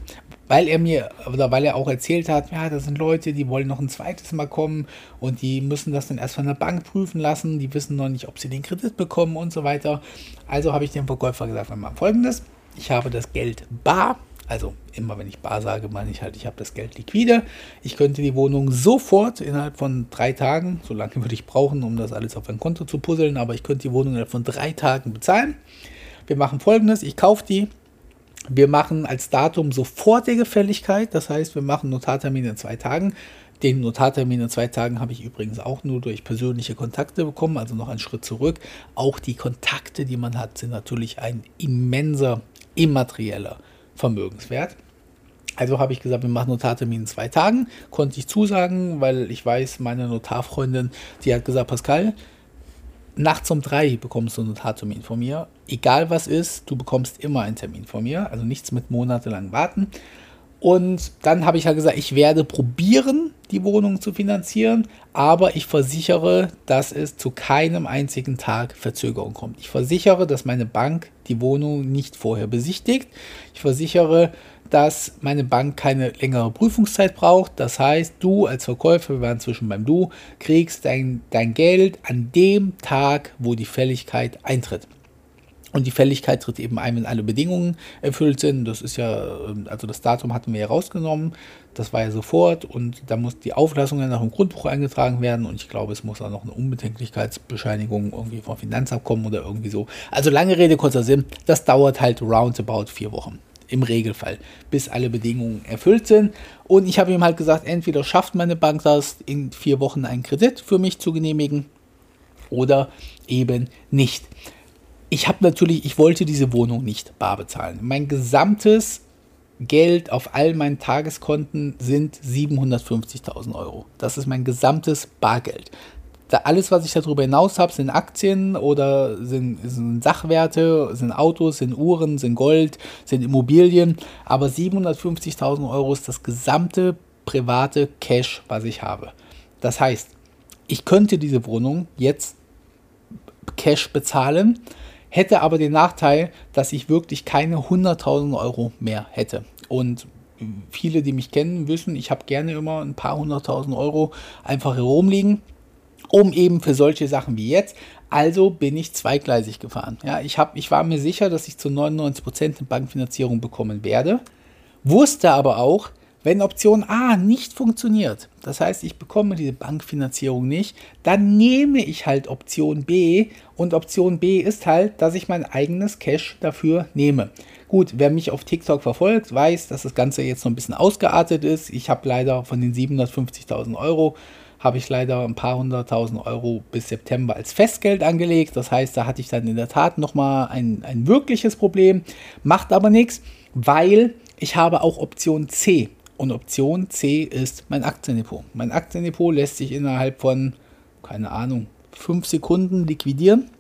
weil er mir oder weil er auch erzählt hat, ja, das sind Leute, die wollen noch ein zweites Mal kommen und die müssen das dann erst von der Bank prüfen lassen, die wissen noch nicht, ob sie den Kredit bekommen und so weiter. Also habe ich dem Verkäufer gesagt, wir machen folgendes, ich habe das Geld bar also immer wenn ich bar sage, meine ich halt, ich habe das Geld liquide. Ich könnte die Wohnung sofort innerhalb von drei Tagen, so lange würde ich brauchen, um das alles auf ein Konto zu puzzeln, aber ich könnte die Wohnung innerhalb von drei Tagen bezahlen. Wir machen folgendes, ich kaufe die. Wir machen als Datum sofortige Fälligkeit, das heißt, wir machen Notartermin in zwei Tagen. Den Notartermin in zwei Tagen habe ich übrigens auch nur durch persönliche Kontakte bekommen, also noch einen Schritt zurück. Auch die Kontakte, die man hat, sind natürlich ein immenser immaterieller Vermögenswert. Also habe ich gesagt, wir machen Notartermin in zwei Tagen. Konnte ich zusagen, weil ich weiß, meine Notarfreundin, die hat gesagt, Pascal, nachts um drei bekommst du einen Notartermin von mir. Egal was ist, du bekommst immer einen Termin von mir. Also nichts mit monatelang warten. Und dann habe ich halt gesagt, ich werde probieren, die Wohnung zu finanzieren, aber ich versichere, dass es zu keinem einzigen Tag Verzögerung kommt. Ich versichere, dass meine Bank die Wohnung nicht vorher besichtigt. Ich versichere, dass meine Bank keine längere Prüfungszeit braucht. Das heißt, du als Verkäufer, wir waren zwischen beim Du, kriegst dein, dein Geld an dem Tag, wo die Fälligkeit eintritt. Und die Fälligkeit tritt eben ein, wenn alle Bedingungen erfüllt sind. Das ist ja, ähm, also das Datum hatten wir ja rausgenommen. Das war ja sofort. Und da muss die Auflassung ja nach dem Grundbuch eingetragen werden. Und ich glaube, es muss auch noch eine Unbedenklichkeitsbescheinigung irgendwie vom Finanzabkommen oder irgendwie so. Also lange Rede, kurzer Sinn. Das dauert halt roundabout vier Wochen. Im Regelfall, bis alle Bedingungen erfüllt sind. Und ich habe ihm halt gesagt, entweder schafft meine Bank das, in vier Wochen einen Kredit für mich zu genehmigen oder eben nicht ich habe natürlich, ich wollte diese Wohnung nicht bar bezahlen. Mein gesamtes Geld auf all meinen Tageskonten sind 750.000 Euro. Das ist mein gesamtes Bargeld. Da alles, was ich darüber hinaus habe, sind Aktien oder sind, sind, Sachwerte, sind Autos, sind Uhren, sind Gold, sind Immobilien. Aber 750.000 Euro ist das gesamte private Cash, was ich habe. Das heißt, ich könnte diese Wohnung jetzt Cash bezahlen hätte aber den Nachteil, dass ich wirklich keine 100.000 Euro mehr hätte. Und viele, die mich kennen, wissen, ich habe gerne immer ein paar hunderttausend Euro einfach herumliegen, um eben für solche Sachen wie jetzt. Also bin ich zweigleisig gefahren. Ja, ich, hab, ich war mir sicher, dass ich zu 99% eine Bankfinanzierung bekommen werde, wusste aber auch, wenn Option A nicht funktioniert, das heißt, ich bekomme diese Bankfinanzierung nicht, dann nehme ich halt Option B und Option B ist halt, dass ich mein eigenes Cash dafür nehme. Gut, wer mich auf TikTok verfolgt, weiß, dass das Ganze jetzt noch ein bisschen ausgeartet ist. Ich habe leider von den 750.000 Euro habe ich leider ein paar hunderttausend Euro bis September als Festgeld angelegt. Das heißt, da hatte ich dann in der Tat nochmal ein, ein wirkliches Problem. Macht aber nichts, weil ich habe auch Option C. Und Option C ist mein Aktiendepot. Mein Aktiendepot lässt sich innerhalb von, keine Ahnung, fünf Sekunden liquidieren.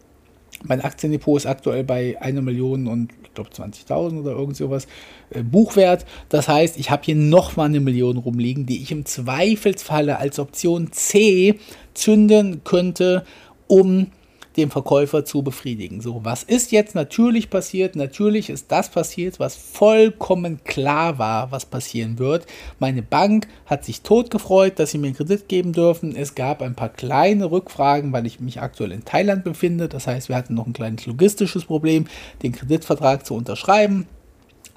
Mein Aktiendepot ist aktuell bei einer Million und ich glaube 20.000 oder irgend sowas äh, Buchwert. Das heißt, ich habe hier nochmal eine Million rumliegen, die ich im Zweifelsfalle als Option C zünden könnte, um den Verkäufer zu befriedigen. So, was ist jetzt natürlich passiert? Natürlich ist das passiert, was vollkommen klar war, was passieren wird. Meine Bank hat sich tot gefreut, dass sie mir einen Kredit geben dürfen. Es gab ein paar kleine Rückfragen, weil ich mich aktuell in Thailand befinde. Das heißt, wir hatten noch ein kleines logistisches Problem, den Kreditvertrag zu unterschreiben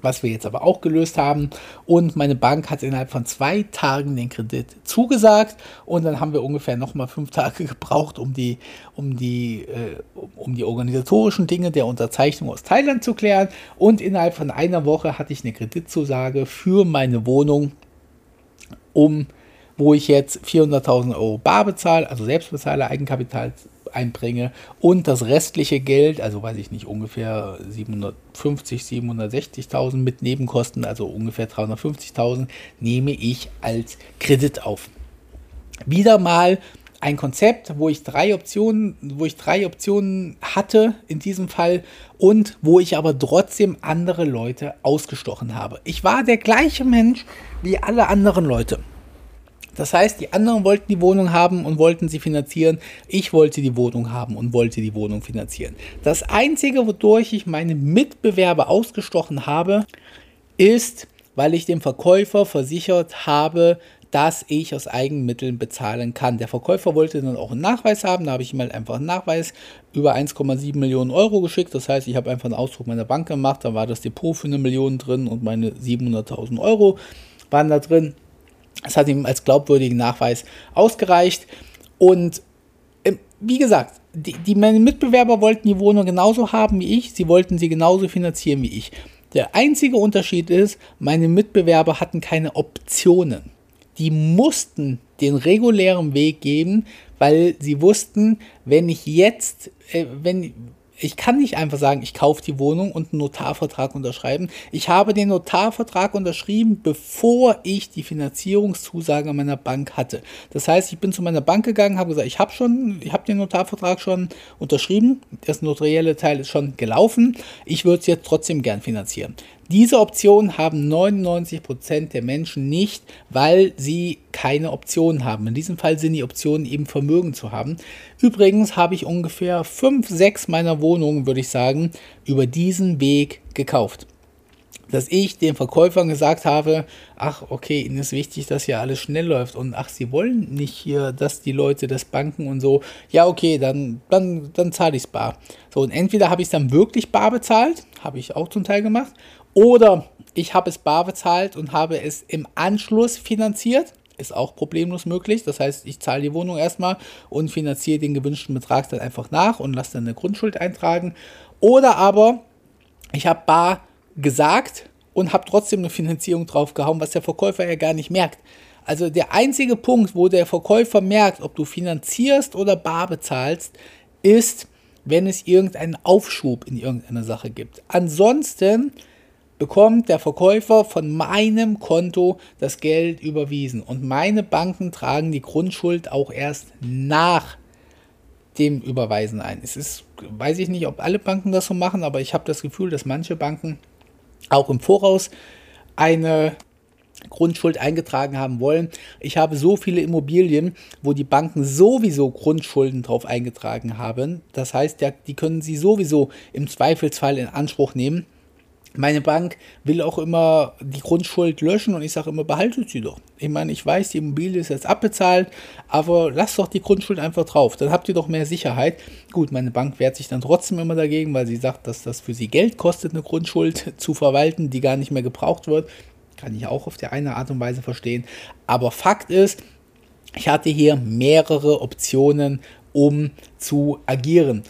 was wir jetzt aber auch gelöst haben. Und meine Bank hat innerhalb von zwei Tagen den Kredit zugesagt. Und dann haben wir ungefähr nochmal fünf Tage [laughs] gebraucht, um die, um, die, äh, um die organisatorischen Dinge der Unterzeichnung aus Thailand zu klären. Und innerhalb von einer Woche hatte ich eine Kreditzusage für meine Wohnung, um wo ich jetzt 400.000 Euro bar bezahle, also selbst bezahle, Eigenkapital einbringe und das restliche Geld, also weiß ich nicht, ungefähr 750, 760.000 mit Nebenkosten, also ungefähr 350.000, nehme ich als Kredit auf. Wieder mal ein Konzept, wo ich drei Optionen, wo ich drei Optionen hatte in diesem Fall und wo ich aber trotzdem andere Leute ausgestochen habe. Ich war der gleiche Mensch wie alle anderen Leute. Das heißt, die anderen wollten die Wohnung haben und wollten sie finanzieren. Ich wollte die Wohnung haben und wollte die Wohnung finanzieren. Das Einzige, wodurch ich meine Mitbewerber ausgestochen habe, ist, weil ich dem Verkäufer versichert habe, dass ich aus Eigenmitteln bezahlen kann. Der Verkäufer wollte dann auch einen Nachweis haben, da habe ich ihm halt einfach einen Nachweis über 1,7 Millionen Euro geschickt. Das heißt, ich habe einfach einen Ausdruck meiner Bank gemacht, da war das Depot für eine Million drin und meine 700.000 Euro waren da drin. Das hat ihm als glaubwürdigen Nachweis ausgereicht. Und äh, wie gesagt, die, die meine Mitbewerber wollten die Wohnung genauso haben wie ich, sie wollten sie genauso finanzieren wie ich. Der einzige Unterschied ist, meine Mitbewerber hatten keine Optionen die mussten den regulären Weg geben, weil sie wussten, wenn ich jetzt, äh, wenn ich kann nicht einfach sagen, ich kaufe die Wohnung und einen Notarvertrag unterschreiben. Ich habe den Notarvertrag unterschrieben, bevor ich die Finanzierungszusage meiner Bank hatte. Das heißt, ich bin zu meiner Bank gegangen, habe gesagt, ich habe schon, ich habe den Notarvertrag schon unterschrieben. Das notarielle Teil ist schon gelaufen. Ich würde es jetzt trotzdem gern finanzieren. Diese Option haben 99% der Menschen nicht, weil sie keine Option haben. In diesem Fall sind die Optionen eben Vermögen zu haben. Übrigens habe ich ungefähr 5, 6 meiner Wohnungen, würde ich sagen, über diesen Weg gekauft dass ich den Verkäufern gesagt habe, ach, okay, Ihnen ist wichtig, dass hier alles schnell läuft und ach, Sie wollen nicht hier, dass die Leute das Banken und so, ja, okay, dann, dann, dann zahle ich es bar. So, und entweder habe ich es dann wirklich bar bezahlt, habe ich auch zum Teil gemacht, oder ich habe es bar bezahlt und habe es im Anschluss finanziert. Ist auch problemlos möglich. Das heißt, ich zahle die Wohnung erstmal und finanziere den gewünschten Betrag dann einfach nach und lasse dann eine Grundschuld eintragen. Oder aber ich habe bar gesagt und habe trotzdem eine Finanzierung draufgehauen, was der Verkäufer ja gar nicht merkt. Also der einzige Punkt, wo der Verkäufer merkt, ob du finanzierst oder bar bezahlst, ist, wenn es irgendeinen Aufschub in irgendeiner Sache gibt. Ansonsten bekommt der Verkäufer von meinem Konto das Geld überwiesen und meine Banken tragen die Grundschuld auch erst nach dem Überweisen ein. Es ist, weiß ich nicht, ob alle Banken das so machen, aber ich habe das Gefühl, dass manche Banken auch im Voraus eine Grundschuld eingetragen haben wollen. Ich habe so viele Immobilien, wo die Banken sowieso Grundschulden drauf eingetragen haben. Das heißt, die können sie sowieso im Zweifelsfall in Anspruch nehmen. Meine Bank will auch immer die Grundschuld löschen und ich sage immer, behaltet sie doch. Ich meine, ich weiß, die Immobilie ist jetzt abbezahlt, aber lasst doch die Grundschuld einfach drauf. Dann habt ihr doch mehr Sicherheit. Gut, meine Bank wehrt sich dann trotzdem immer dagegen, weil sie sagt, dass das für sie Geld kostet, eine Grundschuld [laughs] zu verwalten, die gar nicht mehr gebraucht wird. Kann ich auch auf der eine Art und Weise verstehen. Aber Fakt ist, ich hatte hier mehrere Optionen, um zu agieren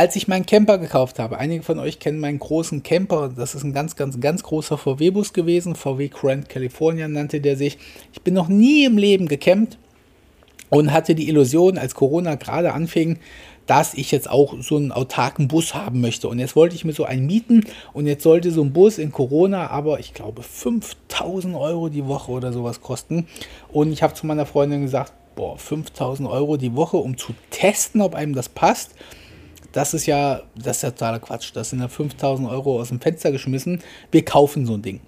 als ich meinen Camper gekauft habe, einige von euch kennen meinen großen Camper, das ist ein ganz, ganz, ganz großer VW-Bus gewesen, VW Grand California nannte der sich. Ich bin noch nie im Leben gecampt und hatte die Illusion, als Corona gerade anfing, dass ich jetzt auch so einen autarken Bus haben möchte. Und jetzt wollte ich mir so einen mieten und jetzt sollte so ein Bus in Corona aber, ich glaube, 5000 Euro die Woche oder sowas kosten. Und ich habe zu meiner Freundin gesagt, boah, 5000 Euro die Woche, um zu testen, ob einem das passt das ist ja, das ist ja totaler Quatsch. Das sind ja 5000 Euro aus dem Fenster geschmissen. Wir kaufen so ein Ding.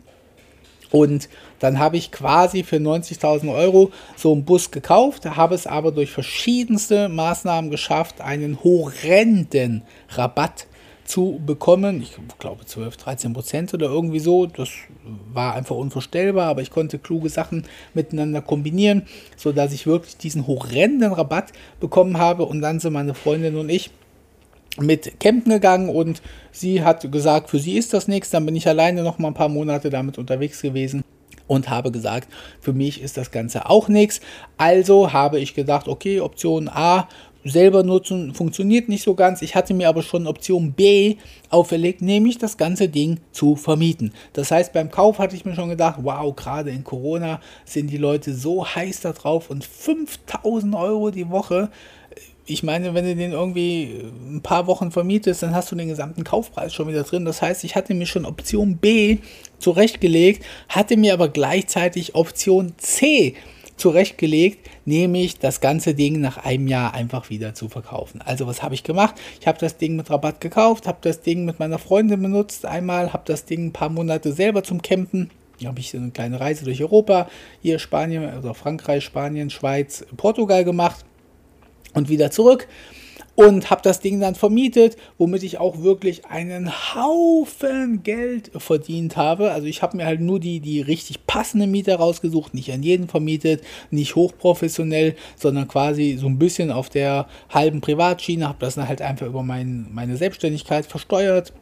Und dann habe ich quasi für 90.000 Euro so einen Bus gekauft, habe es aber durch verschiedenste Maßnahmen geschafft, einen horrenden Rabatt zu bekommen. Ich glaube 12, 13 Prozent oder irgendwie so. Das war einfach unvorstellbar, aber ich konnte kluge Sachen miteinander kombinieren, sodass ich wirklich diesen horrenden Rabatt bekommen habe. Und dann sind meine Freundin und ich mit campen gegangen und sie hat gesagt, für sie ist das nichts. Dann bin ich alleine noch mal ein paar Monate damit unterwegs gewesen und habe gesagt, für mich ist das Ganze auch nichts. Also habe ich gedacht, okay, Option A selber nutzen funktioniert nicht so ganz. Ich hatte mir aber schon Option B auferlegt, nämlich das ganze Ding zu vermieten. Das heißt, beim Kauf hatte ich mir schon gedacht, wow, gerade in Corona sind die Leute so heiß da drauf und 5000 Euro die Woche ich meine, wenn du den irgendwie ein paar Wochen vermietest, dann hast du den gesamten Kaufpreis schon wieder drin. Das heißt, ich hatte mir schon Option B zurechtgelegt, hatte mir aber gleichzeitig Option C zurechtgelegt, nämlich das ganze Ding nach einem Jahr einfach wieder zu verkaufen. Also was habe ich gemacht? Ich habe das Ding mit Rabatt gekauft, habe das Ding mit meiner Freundin benutzt einmal, habe das Ding ein paar Monate selber zum Campen habe ich eine kleine Reise durch Europa, hier Spanien, also Frankreich, Spanien, Schweiz, Portugal gemacht und wieder zurück und habe das Ding dann vermietet, womit ich auch wirklich einen Haufen Geld verdient habe. Also ich habe mir halt nur die, die richtig passende Miete rausgesucht, nicht an jeden vermietet, nicht hochprofessionell, sondern quasi so ein bisschen auf der halben Privatschiene, habe das dann halt einfach über mein, meine Selbstständigkeit versteuert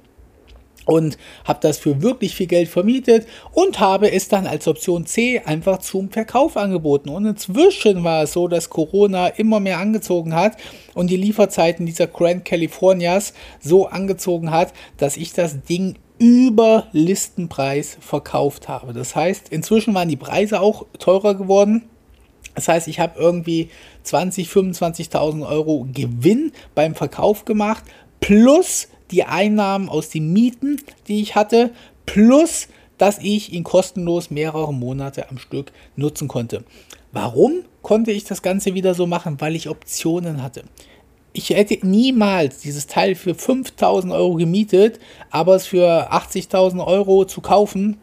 und habe das für wirklich viel Geld vermietet und habe es dann als Option C einfach zum Verkauf angeboten. Und inzwischen war es so, dass Corona immer mehr angezogen hat und die Lieferzeiten dieser Grand Californias so angezogen hat, dass ich das Ding über Listenpreis verkauft habe. Das heißt, inzwischen waren die Preise auch teurer geworden. Das heißt, ich habe irgendwie 20, 25.000 Euro Gewinn beim Verkauf gemacht, plus die Einnahmen aus den Mieten, die ich hatte, plus dass ich ihn kostenlos mehrere Monate am Stück nutzen konnte. Warum konnte ich das Ganze wieder so machen? Weil ich Optionen hatte. Ich hätte niemals dieses Teil für 5000 Euro gemietet, aber es für 80.000 Euro zu kaufen,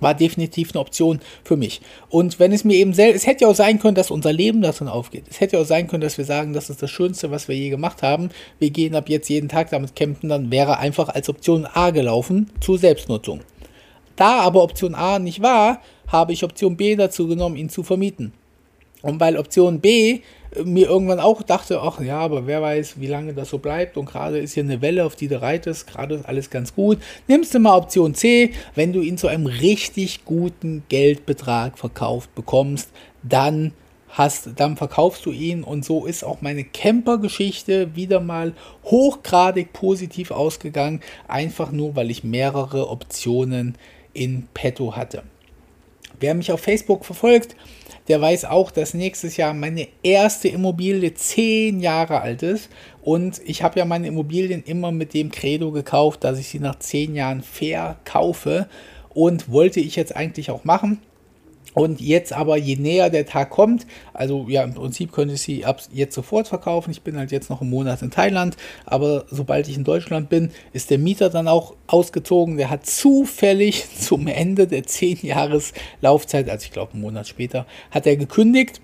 war definitiv eine Option für mich. Und wenn es mir eben selbst, es hätte ja auch sein können, dass unser Leben davon aufgeht. Es hätte ja auch sein können, dass wir sagen, das ist das Schönste, was wir je gemacht haben. Wir gehen ab jetzt jeden Tag damit campen, dann wäre einfach als Option A gelaufen zur Selbstnutzung. Da aber Option A nicht war, habe ich Option B dazu genommen, ihn zu vermieten. Und weil Option B mir irgendwann auch dachte, ach ja, aber wer weiß, wie lange das so bleibt und gerade ist hier eine Welle, auf die du reitest, gerade ist alles ganz gut. Nimmst du mal Option C, wenn du ihn zu einem richtig guten Geldbetrag verkauft bekommst, dann hast, dann verkaufst du ihn und so ist auch meine Camper-Geschichte wieder mal hochgradig positiv ausgegangen, einfach nur, weil ich mehrere Optionen in petto hatte. Wer mich auf Facebook verfolgt, der weiß auch, dass nächstes Jahr meine erste Immobilie zehn Jahre alt ist. Und ich habe ja meine Immobilien immer mit dem Credo gekauft, dass ich sie nach zehn Jahren verkaufe. Und wollte ich jetzt eigentlich auch machen. Und jetzt aber, je näher der Tag kommt, also ja, im Prinzip könnte ich sie ab jetzt sofort verkaufen. Ich bin halt jetzt noch einen Monat in Thailand, aber sobald ich in Deutschland bin, ist der Mieter dann auch ausgezogen. Der hat zufällig [laughs] zum Ende der 10 Jahres Laufzeit, also ich glaube einen Monat später, hat er gekündigt,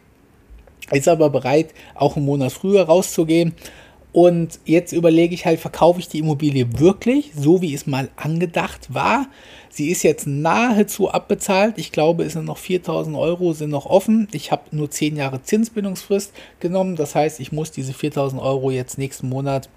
ist aber bereit, auch einen Monat früher rauszugehen. Und jetzt überlege ich halt, verkaufe ich die Immobilie wirklich, so wie es mal angedacht war? Sie ist jetzt nahezu abbezahlt. Ich glaube, es sind noch 4000 Euro sind noch offen. Ich habe nur 10 Jahre Zinsbindungsfrist genommen. Das heißt, ich muss diese 4000 Euro jetzt nächsten Monat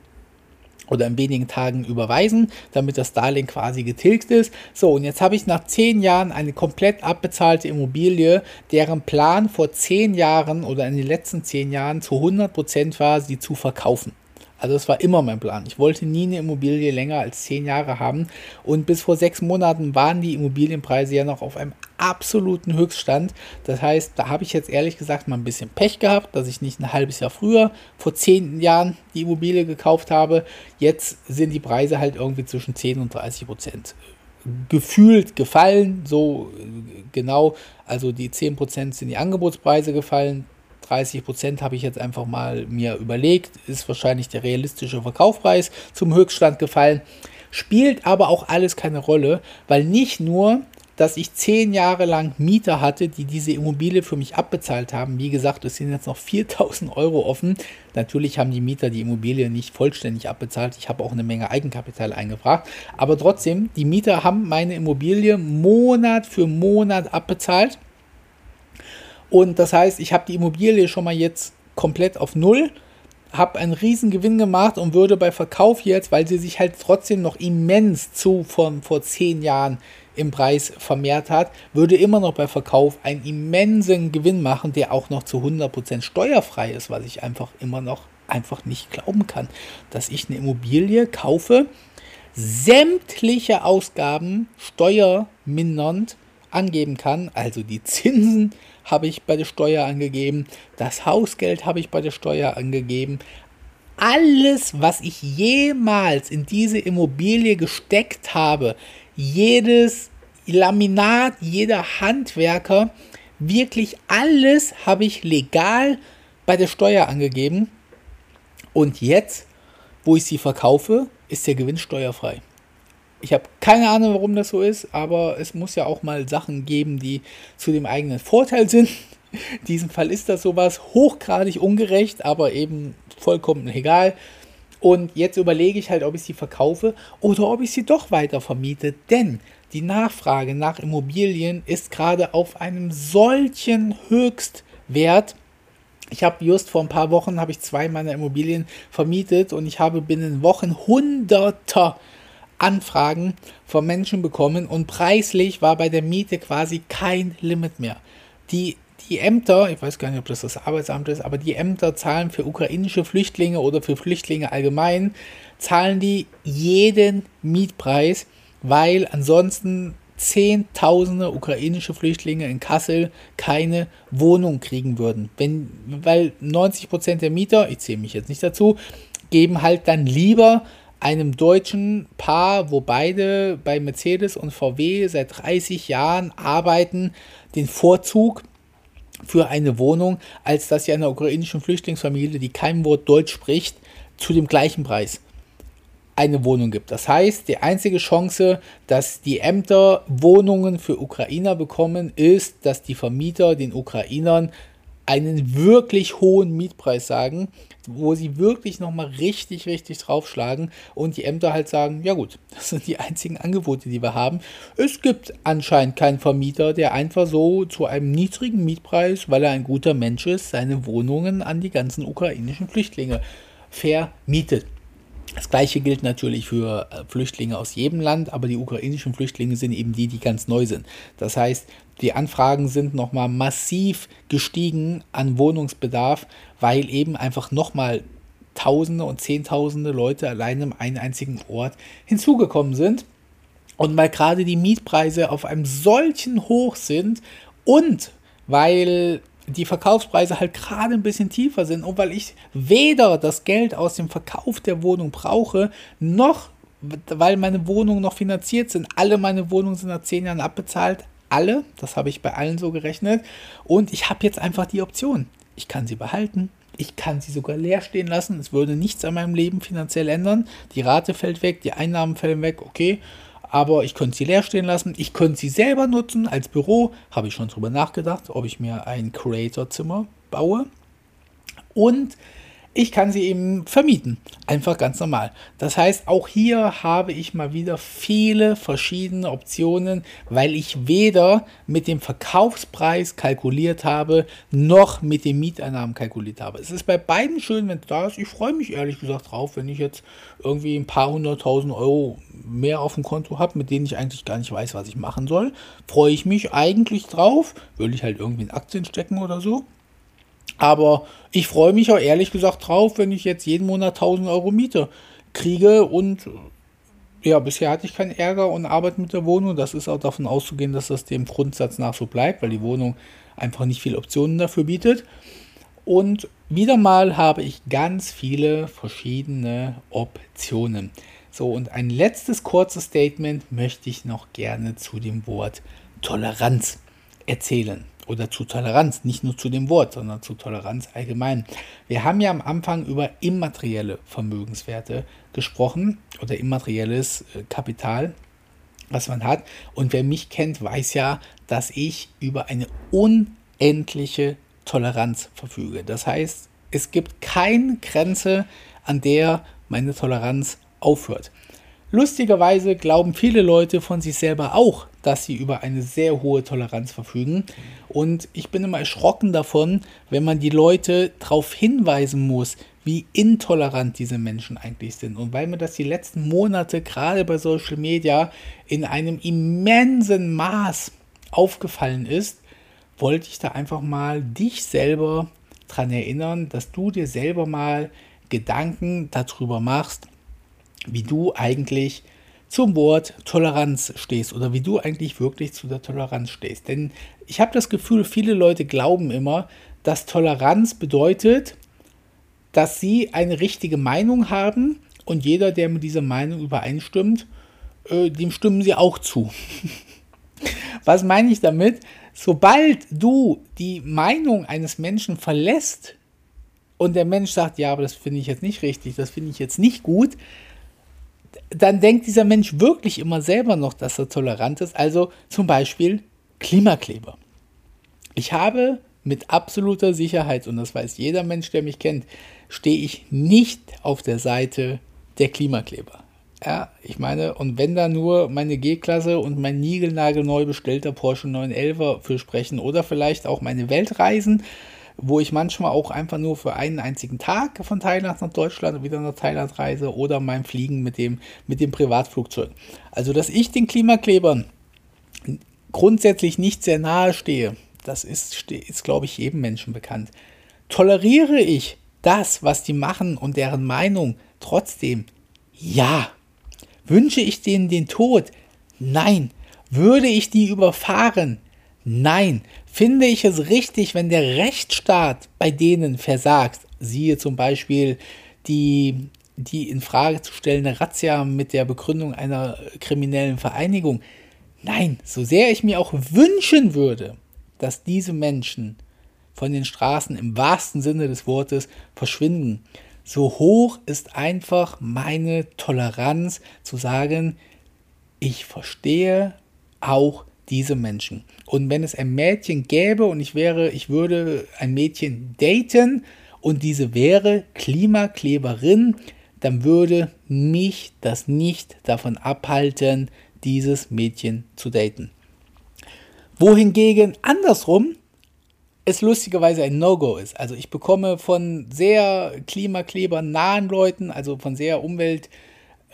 oder in wenigen Tagen überweisen, damit das Darlehen quasi getilgt ist. So, und jetzt habe ich nach 10 Jahren eine komplett abbezahlte Immobilie, deren Plan vor 10 Jahren oder in den letzten 10 Jahren zu 100% war, sie zu verkaufen. Also das war immer mein Plan. Ich wollte nie eine Immobilie länger als zehn Jahre haben. Und bis vor sechs Monaten waren die Immobilienpreise ja noch auf einem absoluten Höchststand. Das heißt, da habe ich jetzt ehrlich gesagt mal ein bisschen Pech gehabt, dass ich nicht ein halbes Jahr früher, vor zehn Jahren, die Immobilie gekauft habe. Jetzt sind die Preise halt irgendwie zwischen 10 und 30 Prozent gefühlt gefallen, so genau, also die 10% sind die Angebotspreise gefallen, 30 Prozent habe ich jetzt einfach mal mir überlegt, ist wahrscheinlich der realistische Verkaufspreis zum Höchststand gefallen. Spielt aber auch alles keine Rolle, weil nicht nur, dass ich zehn Jahre lang Mieter hatte, die diese Immobilie für mich abbezahlt haben. Wie gesagt, es sind jetzt noch 4000 Euro offen. Natürlich haben die Mieter die Immobilie nicht vollständig abbezahlt. Ich habe auch eine Menge Eigenkapital eingebracht. Aber trotzdem, die Mieter haben meine Immobilie Monat für Monat abbezahlt. Und das heißt, ich habe die Immobilie schon mal jetzt komplett auf Null, habe einen riesen Gewinn gemacht und würde bei Verkauf jetzt, weil sie sich halt trotzdem noch immens zu von vor zehn Jahren im Preis vermehrt hat, würde immer noch bei Verkauf einen immensen Gewinn machen, der auch noch zu 100% steuerfrei ist, was ich einfach immer noch einfach nicht glauben kann, dass ich eine Immobilie kaufe, sämtliche Ausgaben steuermindernd angeben kann, also die Zinsen, habe ich bei der Steuer angegeben, das Hausgeld habe ich bei der Steuer angegeben. Alles, was ich jemals in diese Immobilie gesteckt habe, jedes Laminat, jeder Handwerker, Wirklich alles habe ich legal bei der Steuer angegeben. Und jetzt, wo ich sie verkaufe, ist der Gewinn steuerfrei. Ich habe keine Ahnung, warum das so ist, aber es muss ja auch mal Sachen geben, die zu dem eigenen Vorteil sind. In diesem Fall ist das sowas hochgradig ungerecht, aber eben vollkommen egal. Und jetzt überlege ich halt, ob ich sie verkaufe oder ob ich sie doch weiter vermiete. Denn die Nachfrage nach Immobilien ist gerade auf einem solchen Höchstwert. Ich habe just vor ein paar Wochen habe ich zwei meiner Immobilien vermietet und ich habe binnen Wochen hunderter Anfragen von Menschen bekommen und preislich war bei der Miete quasi kein Limit mehr. Die die Ämter, ich weiß gar nicht, ob das das Arbeitsamt ist, aber die Ämter zahlen für ukrainische Flüchtlinge oder für Flüchtlinge allgemein, zahlen die jeden Mietpreis, weil ansonsten Zehntausende ukrainische Flüchtlinge in Kassel keine Wohnung kriegen würden. Wenn, weil 90 Prozent der Mieter, ich zähle mich jetzt nicht dazu, geben halt dann lieber einem deutschen Paar, wo beide bei Mercedes und VW seit 30 Jahren arbeiten, den Vorzug für eine Wohnung, als dass sie einer ukrainischen Flüchtlingsfamilie, die kein Wort Deutsch spricht, zu dem gleichen Preis eine Wohnung gibt. Das heißt, die einzige Chance, dass die Ämter Wohnungen für Ukrainer bekommen, ist, dass die Vermieter den Ukrainern einen wirklich hohen Mietpreis sagen, wo sie wirklich nochmal richtig, richtig draufschlagen und die Ämter halt sagen, ja gut, [laughs] das sind die einzigen Angebote, die wir haben. Es gibt anscheinend keinen Vermieter, der einfach so zu einem niedrigen Mietpreis, weil er ein guter Mensch ist, seine Wohnungen an die ganzen ukrainischen Flüchtlinge vermietet. Das gleiche gilt natürlich für äh, Flüchtlinge aus jedem Land, aber die ukrainischen Flüchtlinge sind eben die, die ganz neu sind. Das heißt, die Anfragen sind nochmal massiv gestiegen an Wohnungsbedarf, weil eben einfach nochmal Tausende und Zehntausende Leute allein in einem einzigen Ort hinzugekommen sind. Und weil gerade die Mietpreise auf einem solchen Hoch sind und weil die Verkaufspreise halt gerade ein bisschen tiefer sind und weil ich weder das Geld aus dem Verkauf der Wohnung brauche, noch weil meine Wohnungen noch finanziert sind. Alle meine Wohnungen sind nach zehn Jahren abbezahlt. Alle, das habe ich bei allen so gerechnet. Und ich habe jetzt einfach die Option. Ich kann sie behalten. Ich kann sie sogar leer stehen lassen. Es würde nichts an meinem Leben finanziell ändern. Die Rate fällt weg, die Einnahmen fällen weg. Okay, aber ich könnte sie leer stehen lassen. Ich könnte sie selber nutzen als Büro. Habe ich schon drüber nachgedacht, ob ich mir ein Creator-Zimmer baue. Und ich kann sie eben vermieten. Einfach ganz normal. Das heißt, auch hier habe ich mal wieder viele verschiedene Optionen, weil ich weder mit dem Verkaufspreis kalkuliert habe, noch mit den Mieteinnahmen kalkuliert habe. Es ist bei beiden schön, wenn es da ist. Ich freue mich ehrlich gesagt drauf, wenn ich jetzt irgendwie ein paar hunderttausend Euro mehr auf dem Konto habe, mit denen ich eigentlich gar nicht weiß, was ich machen soll. Freue ich mich eigentlich drauf. Will ich halt irgendwie in Aktien stecken oder so. Aber ich freue mich auch ehrlich gesagt drauf, wenn ich jetzt jeden Monat 1000 Euro Miete kriege und ja, bisher hatte ich keinen Ärger und Arbeit mit der Wohnung. Das ist auch davon auszugehen, dass das dem Grundsatz nach so bleibt, weil die Wohnung einfach nicht viele Optionen dafür bietet. Und wieder mal habe ich ganz viele verschiedene Optionen. So, und ein letztes kurzes Statement möchte ich noch gerne zu dem Wort Toleranz erzählen oder zu Toleranz, nicht nur zu dem Wort, sondern zu Toleranz allgemein. Wir haben ja am Anfang über immaterielle Vermögenswerte gesprochen oder immaterielles äh, Kapital, was man hat. Und wer mich kennt, weiß ja, dass ich über eine unendliche Toleranz verfüge. Das heißt, es gibt keine Grenze, an der meine Toleranz aufhört. Lustigerweise glauben viele Leute von sich selber auch, dass sie über eine sehr hohe Toleranz verfügen. Und ich bin immer erschrocken davon, wenn man die Leute darauf hinweisen muss, wie intolerant diese Menschen eigentlich sind. Und weil mir das die letzten Monate gerade bei Social Media in einem immensen Maß aufgefallen ist, wollte ich da einfach mal dich selber daran erinnern, dass du dir selber mal Gedanken darüber machst, wie du eigentlich zum Wort Toleranz stehst oder wie du eigentlich wirklich zu der Toleranz stehst. Denn ich habe das Gefühl, viele Leute glauben immer, dass Toleranz bedeutet, dass sie eine richtige Meinung haben und jeder, der mit dieser Meinung übereinstimmt, äh, dem stimmen sie auch zu. [laughs] Was meine ich damit? sobald du die Meinung eines Menschen verlässt und der Mensch sagt, ja, aber das finde ich jetzt nicht richtig, das finde ich jetzt nicht gut, dann denkt dieser Mensch wirklich immer selber noch, dass er tolerant ist. Also zum Beispiel Klimakleber. Ich habe mit absoluter Sicherheit, und das weiß jeder Mensch, der mich kennt, stehe ich nicht auf der Seite der Klimakleber. Ja, ich meine, und wenn da nur meine G-Klasse und mein niegelnagelneu bestellter Porsche 911 für sprechen oder vielleicht auch meine Weltreisen, wo ich manchmal auch einfach nur für einen einzigen Tag von Thailand nach Deutschland wieder nach Thailand reise oder mein Fliegen mit dem, mit dem Privatflugzeug. Also, dass ich den Klimaklebern grundsätzlich nicht sehr nahe stehe, das ist, ist glaube ich, jedem Menschen bekannt. Toleriere ich das, was die machen und deren Meinung trotzdem? Ja. Wünsche ich denen den Tod? Nein. Würde ich die überfahren? Nein. Finde ich es richtig, wenn der Rechtsstaat bei denen versagt? Siehe zum Beispiel die, die in Frage zu stellende Razzia mit der Begründung einer kriminellen Vereinigung. Nein, so sehr ich mir auch wünschen würde, dass diese Menschen von den Straßen im wahrsten Sinne des Wortes verschwinden, so hoch ist einfach meine Toleranz zu sagen, ich verstehe auch diese Menschen. Und wenn es ein Mädchen gäbe und ich wäre, ich würde ein Mädchen daten und diese wäre Klimakleberin, dann würde mich das nicht davon abhalten, dieses Mädchen zu daten. Wohingegen andersrum es lustigerweise ein No-Go ist. Also ich bekomme von sehr Klimakleber nahen Leuten, also von sehr Umwelt-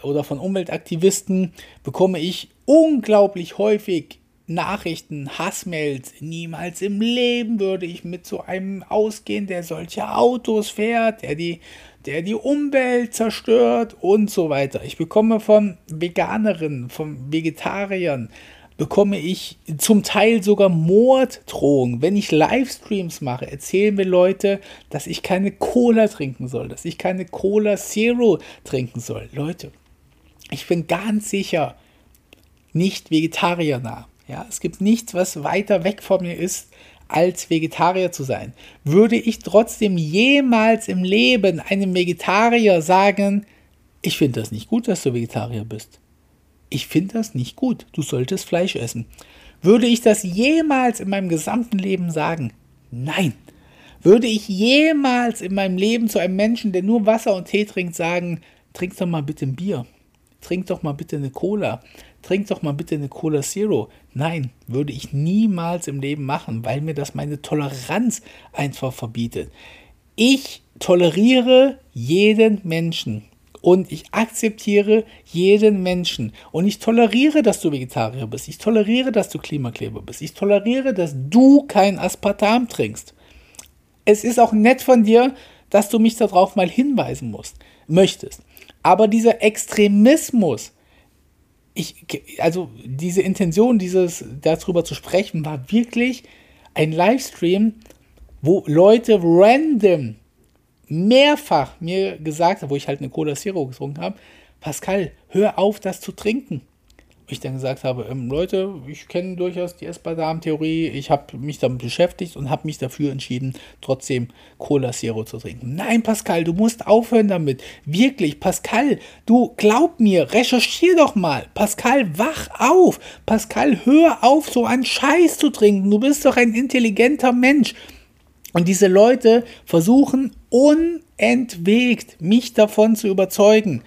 oder von Umweltaktivisten, bekomme ich unglaublich häufig Nachrichten, Hassmails. Niemals im Leben würde ich mit so einem ausgehen, der solche Autos fährt, der die, der die Umwelt zerstört und so weiter. Ich bekomme von Veganerinnen, von Vegetariern, bekomme ich zum Teil sogar Morddrohungen. Wenn ich Livestreams mache, erzählen mir Leute, dass ich keine Cola trinken soll, dass ich keine Cola Zero trinken soll. Leute, ich bin ganz sicher nicht Vegetarier nah. Ja, es gibt nichts, was weiter weg von mir ist, als Vegetarier zu sein. Würde ich trotzdem jemals im Leben einem Vegetarier sagen, ich finde das nicht gut, dass du Vegetarier bist ich finde das nicht gut, du solltest Fleisch essen. Würde ich das jemals in meinem gesamten Leben sagen? Nein. Würde ich jemals in meinem Leben zu einem Menschen, der nur Wasser und Tee trinkt, sagen, trink doch mal bitte ein Bier, trink doch mal bitte eine Cola, trink doch mal bitte eine Cola Zero. Nein, würde ich niemals im Leben machen, weil mir das meine Toleranz einfach verbietet. Ich toleriere jeden Menschen und ich akzeptiere jeden Menschen und ich toleriere, dass du Vegetarier bist. Ich toleriere, dass du Klimakleber bist. Ich toleriere, dass du kein Aspartam trinkst. Es ist auch nett von dir, dass du mich darauf mal hinweisen musst, möchtest. Aber dieser Extremismus, ich, also diese Intention, dieses darüber zu sprechen, war wirklich ein Livestream, wo Leute random mehrfach mir gesagt hat, wo ich halt eine Cola Zero getrunken habe, Pascal, hör auf, das zu trinken. Ich dann gesagt habe, ähm, Leute, ich kenne durchaus die Espadam-Theorie, ich habe mich damit beschäftigt und habe mich dafür entschieden, trotzdem Cola Zero zu trinken. Nein, Pascal, du musst aufhören damit. Wirklich, Pascal, du glaub mir, recherchier doch mal. Pascal, wach auf. Pascal, hör auf, so einen Scheiß zu trinken. Du bist doch ein intelligenter Mensch. Und diese Leute versuchen unentwegt, mich davon zu überzeugen,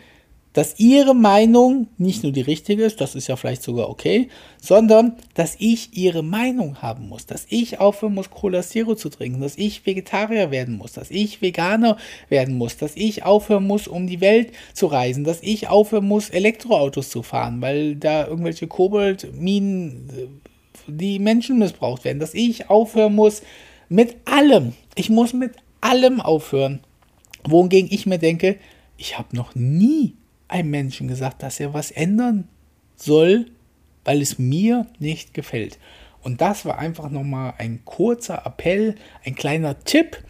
dass ihre Meinung nicht nur die richtige ist, das ist ja vielleicht sogar okay, sondern dass ich ihre Meinung haben muss, dass ich aufhören muss, Cola Zero zu trinken, dass ich Vegetarier werden muss, dass ich Veganer werden muss, dass ich aufhören muss, um die Welt zu reisen, dass ich aufhören muss, Elektroautos zu fahren, weil da irgendwelche Kobaltminen äh, die Menschen missbraucht werden, dass ich aufhören muss, mit allem. Ich muss mit allem aufhören. Wohingegen ich mir denke, ich habe noch nie einem Menschen gesagt, dass er was ändern soll, weil es mir nicht gefällt. Und das war einfach nochmal ein kurzer Appell, ein kleiner Tipp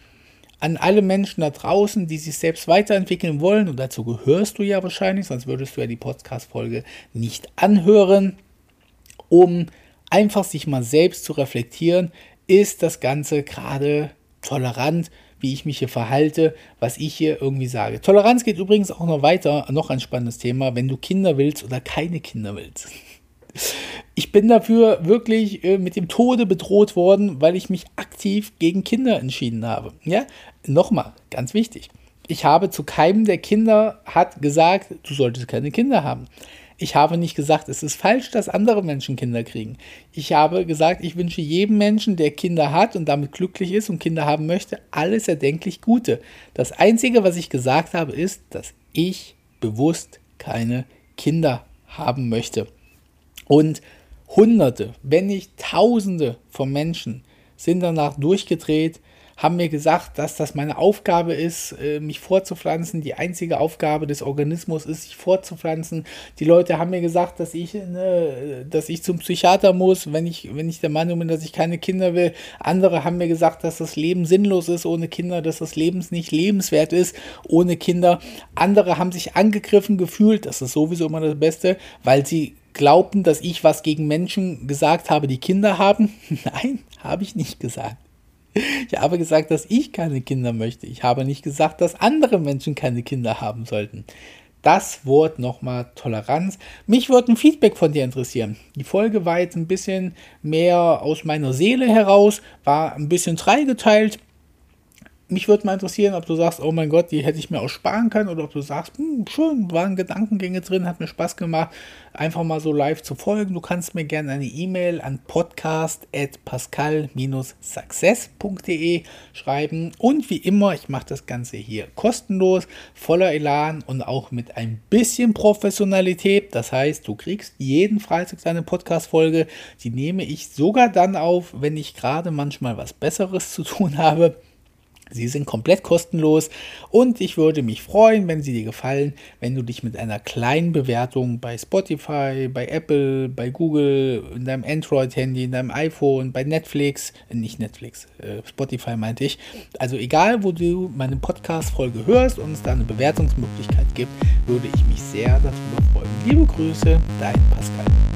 an alle Menschen da draußen, die sich selbst weiterentwickeln wollen. Und dazu gehörst du ja wahrscheinlich, sonst würdest du ja die Podcast-Folge nicht anhören, um einfach sich mal selbst zu reflektieren, ist das Ganze gerade tolerant, wie ich mich hier verhalte, was ich hier irgendwie sage. Toleranz geht übrigens auch noch weiter, noch ein spannendes Thema, wenn du Kinder willst oder keine Kinder willst. Ich bin dafür wirklich äh, mit dem Tode bedroht worden, weil ich mich aktiv gegen Kinder entschieden habe. Ja, nochmal, ganz wichtig. Ich habe zu keinem der Kinder hat gesagt, du solltest keine Kinder haben. Ich habe nicht gesagt, es ist falsch, dass andere Menschen Kinder kriegen. Ich habe gesagt, ich wünsche jedem Menschen, der Kinder hat und damit glücklich ist und Kinder haben möchte, alles erdenklich Gute. Das Einzige, was ich gesagt habe, ist, dass ich bewusst keine Kinder haben möchte. Und Hunderte, wenn nicht Tausende von Menschen sind danach durchgedreht, haben mir gesagt, dass das meine Aufgabe ist, äh, mich fortzupflanzen. Die einzige Aufgabe des Organismus ist, sich fortzupflanzen. Die Leute haben mir gesagt, dass ich, ne, dass ich zum Psychiater muss, wenn ich, wenn ich der Meinung bin, dass ich keine Kinder will. Andere haben mir gesagt, dass das Leben sinnlos ist ohne Kinder, dass das Leben nicht lebenswert ist ohne Kinder. Andere haben sich angegriffen gefühlt, das ist sowieso immer das Beste, weil sie glaubten, dass ich was gegen Menschen gesagt habe, die Kinder haben. [laughs] Nein, habe ich nicht gesagt. Ich habe gesagt, dass ich keine Kinder möchte. Ich habe nicht gesagt, dass andere Menschen keine Kinder haben sollten. Das Wort nochmal Toleranz. Mich würde ein Feedback von dir interessieren. Die Folge war jetzt ein bisschen mehr aus meiner Seele heraus, war ein bisschen dreigeteilt mich würde mal interessieren, ob du sagst, oh mein Gott, die hätte ich mir auch sparen können, oder ob du sagst, hm, schon, waren Gedankengänge drin, hat mir Spaß gemacht, einfach mal so live zu folgen. Du kannst mir gerne eine E-Mail an podcast.pascal-success.de schreiben. Und wie immer, ich mache das Ganze hier kostenlos, voller Elan und auch mit ein bisschen Professionalität. Das heißt, du kriegst jeden Freitag deine Podcast-Folge. Die nehme ich sogar dann auf, wenn ich gerade manchmal was Besseres zu tun habe. Sie sind komplett kostenlos und ich würde mich freuen, wenn sie dir gefallen, wenn du dich mit einer kleinen Bewertung bei Spotify, bei Apple, bei Google, in deinem Android-Handy, in deinem iPhone, bei Netflix, äh, nicht Netflix, äh, Spotify meinte ich. Also egal, wo du meine Podcast-Folge hörst und es da eine Bewertungsmöglichkeit gibt, würde ich mich sehr darüber freuen. Liebe Grüße, dein Pascal.